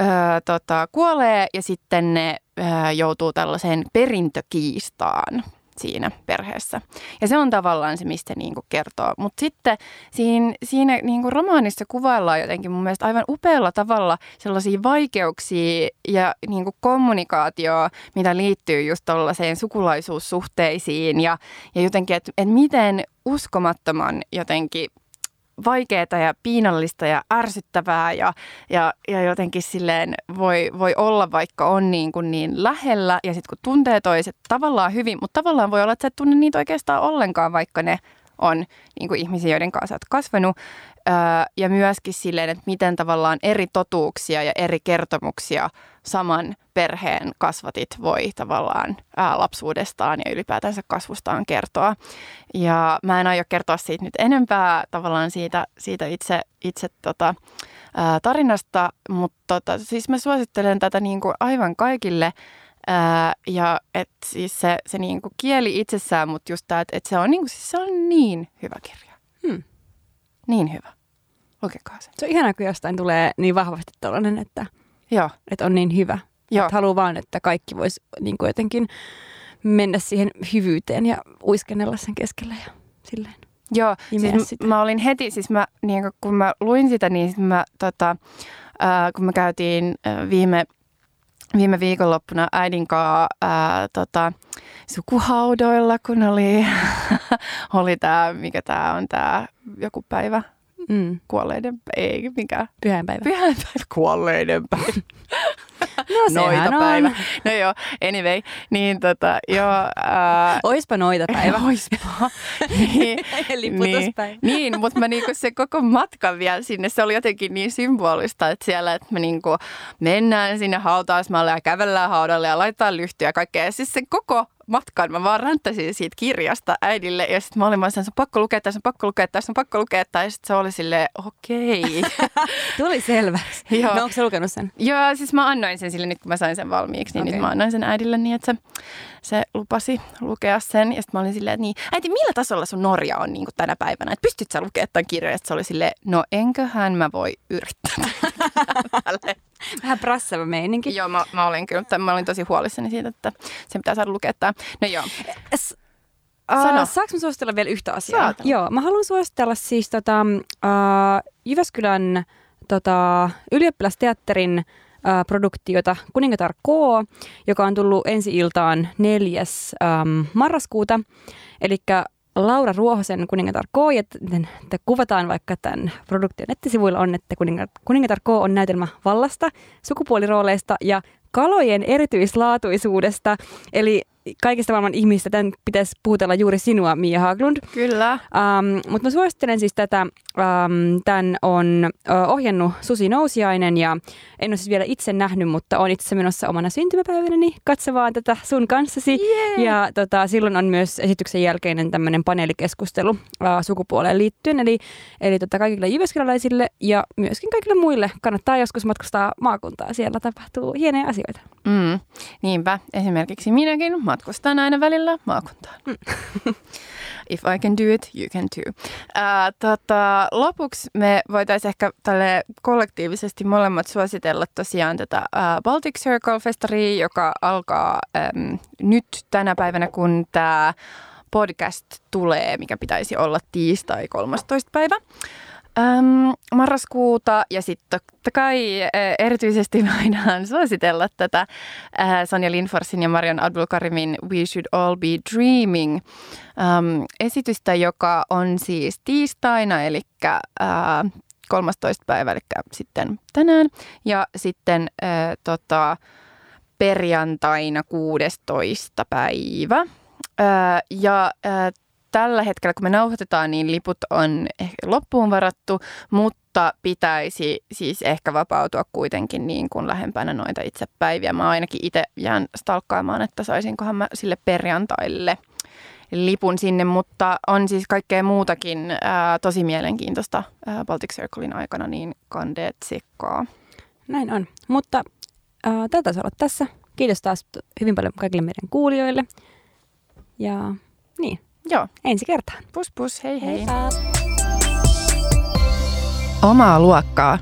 äh, tota, kuolee ja sitten ne äh, joutuu tällaiseen perintökiistaan siinä perheessä. Ja se on tavallaan se, mistä niin kuin kertoo. Mutta sitten siinä, siinä niin kuin romaanissa kuvaillaan jotenkin mun mielestä aivan upealla tavalla sellaisia vaikeuksia ja niin kuin kommunikaatioa, mitä liittyy just tuollaiseen sukulaisuussuhteisiin ja, ja jotenkin, että et miten uskomattoman jotenkin vaikeaa ja piinallista ja ärsyttävää ja, ja, ja jotenkin silleen voi, voi olla, vaikka on niin, kuin niin lähellä ja sitten kun tuntee toiset tavallaan hyvin, mutta tavallaan voi olla, että sä et tunne niitä oikeastaan ollenkaan, vaikka ne on niin kuin ihmisiä, joiden kanssa olet kasvanut. Ja myöskin silleen, että miten tavallaan eri totuuksia ja eri kertomuksia saman perheen kasvatit voi tavallaan lapsuudestaan ja ylipäätänsä kasvustaan kertoa. Ja mä en aio kertoa siitä nyt enempää tavallaan siitä, siitä itse, itse tota, ää, tarinasta, mutta tota, siis mä suosittelen tätä niin kuin aivan kaikille. Ää, ja että siis se, se niin kuin kieli itsessään, mutta just tämä, että, että se, on niin kuin, siis se on niin hyvä kirja. Hmm. Niin hyvä. Lukekaa se. Se on ihanaa, kun jostain tulee niin vahvasti tällainen, että, Joo. että on niin hyvä. Joo. Että haluaa vaan, että kaikki vois niin kuin jotenkin mennä siihen hyvyyteen ja uiskennella sen keskellä ja silleen. Joo, siis sitä. mä olin heti, siis mä, niin kun mä luin sitä, niin sit mä, tota, ää, kun me käytiin viime, viime viikonloppuna äidin kanssa ää, tota, sukuhaudoilla, kun oli, (laughs) oli tämä, mikä tämä on, tämä joku päivä, Mm. kuolleiden, ei mikä, Pyhäinpäivä. pyhänpäivä, (laughs) kuolleiden päivä. (laughs) No sehän noita on. päivä. No joo, anyway, niin tota, joo, ää, (laughs) Oispa noita päivä. Oispa. niin, Liputuspäivä. Niin, niin mutta mä niinku se koko matkan vielä sinne, se oli jotenkin niin symbolista, että siellä, että me niinku mennään sinne hautausmaalle ja kävellään haudalle ja laitetaan lyhtyä ja kaikkea. Ja siis sen koko matkan mä vaan ränttäsin siitä kirjasta äidille ja sitten mä olin vaan sen, se on pakko lukea, tässä on pakko lukea, tässä on pakko lukea, ja sitten se oli silleen, okei. (laughs) Tuli selväksi. Joo. No onko se lukenut sen? Joo, siis mä annoin sen sille nyt, kun mä sain sen valmiiksi, niin okay. Nyt mä annoin sen äidille niin, että se, se lupasi lukea sen. Ja sitten mä olin silleen, että niin, äiti, millä tasolla sun Norja on niin kuin tänä päivänä? Että pystyt sä lukemaan tämän kirjan? Ja se oli silleen, no enköhän mä voi yrittää. (laughs) (laughs) Vähän prassava meininki. joo, mä, mä, olin kyllä, mä olin tosi huolissani siitä, että se pitää saada lukea tämä. No joo, S- Sano. Uh, saanko mä suositella vielä yhtä asiaa? Saat. Joo, mä haluan suositella siis tota, uh, Jyväskylän tota, ylioppilasteatterin uh, produktiota Kuningatar K, joka on tullut ensi iltaan 4. Um, marraskuuta. Eli Laura Ruohosen Kuningatar K, ja t- t- kuvataan vaikka tämän produktion nettisivuilla on, että Kuningatar K on näytelmä vallasta, sukupuolirooleista ja kalojen erityislaatuisuudesta. Eli kaikista maailman ihmisistä tämän pitäisi puhutella juuri sinua, Mia Haglund. kyllä. Um, mutta mä suosittelen siis tätä, um, tämän on uh, ohjannut Susi Nousiainen ja en ole siis vielä itse nähnyt, mutta on itse menossa omana syntymäpäivänäni katsomaan tätä sun kanssasi. Yeah. Ja tota, silloin on myös esityksen jälkeinen tämmöinen paneelikeskustelu uh, sukupuoleen liittyen. Eli, eli tota, kaikille jyväskyläläisille ja myöskin kaikille muille kannattaa joskus matkustaa maakuntaa. Siellä tapahtuu hienoja asioita. Mm, niinpä, esimerkiksi minäkin matkustan aina välillä maakuntaan. (laughs) If I can do it, you can too. Ää, tota, lopuksi me voitaisiin ehkä tälle kollektiivisesti molemmat suositella tosiaan tätä ää, Baltic Circle-festaria, joka alkaa äm, nyt tänä päivänä, kun tämä podcast tulee, mikä pitäisi olla tiistai 13. päivä. Äm, marraskuuta ja sitten totta kai ä, erityisesti (laughs) voidaan suositella tätä ä, Sonja Lindforsin ja Marion Abdulkarimin We Should All Be Dreaming äm, esitystä, joka on siis tiistaina, eli ä, 13. päivä, eli sitten tänään. Ja sitten ä, tota, perjantaina 16. päivä. Ää, ja ää, tällä hetkellä, kun me nauhoitetaan, niin liput on ehkä loppuun varattu, mutta pitäisi siis ehkä vapautua kuitenkin niin kuin lähempänä noita itse päiviä. Mä ainakin itse jään stalkkaamaan, että saisinkohan mä sille perjantaille lipun sinne, mutta on siis kaikkea muutakin ää, tosi mielenkiintoista ää, Baltic Circlein aikana, niin kandeet sikkaa. Näin on, mutta äh, tätä taisi olla tässä. Kiitos taas hyvin paljon kaikille meidän kuulijoille. Ja niin, Joo, ensi kertaan. pus pus, hei hei. Heippa! Omaa luokkaa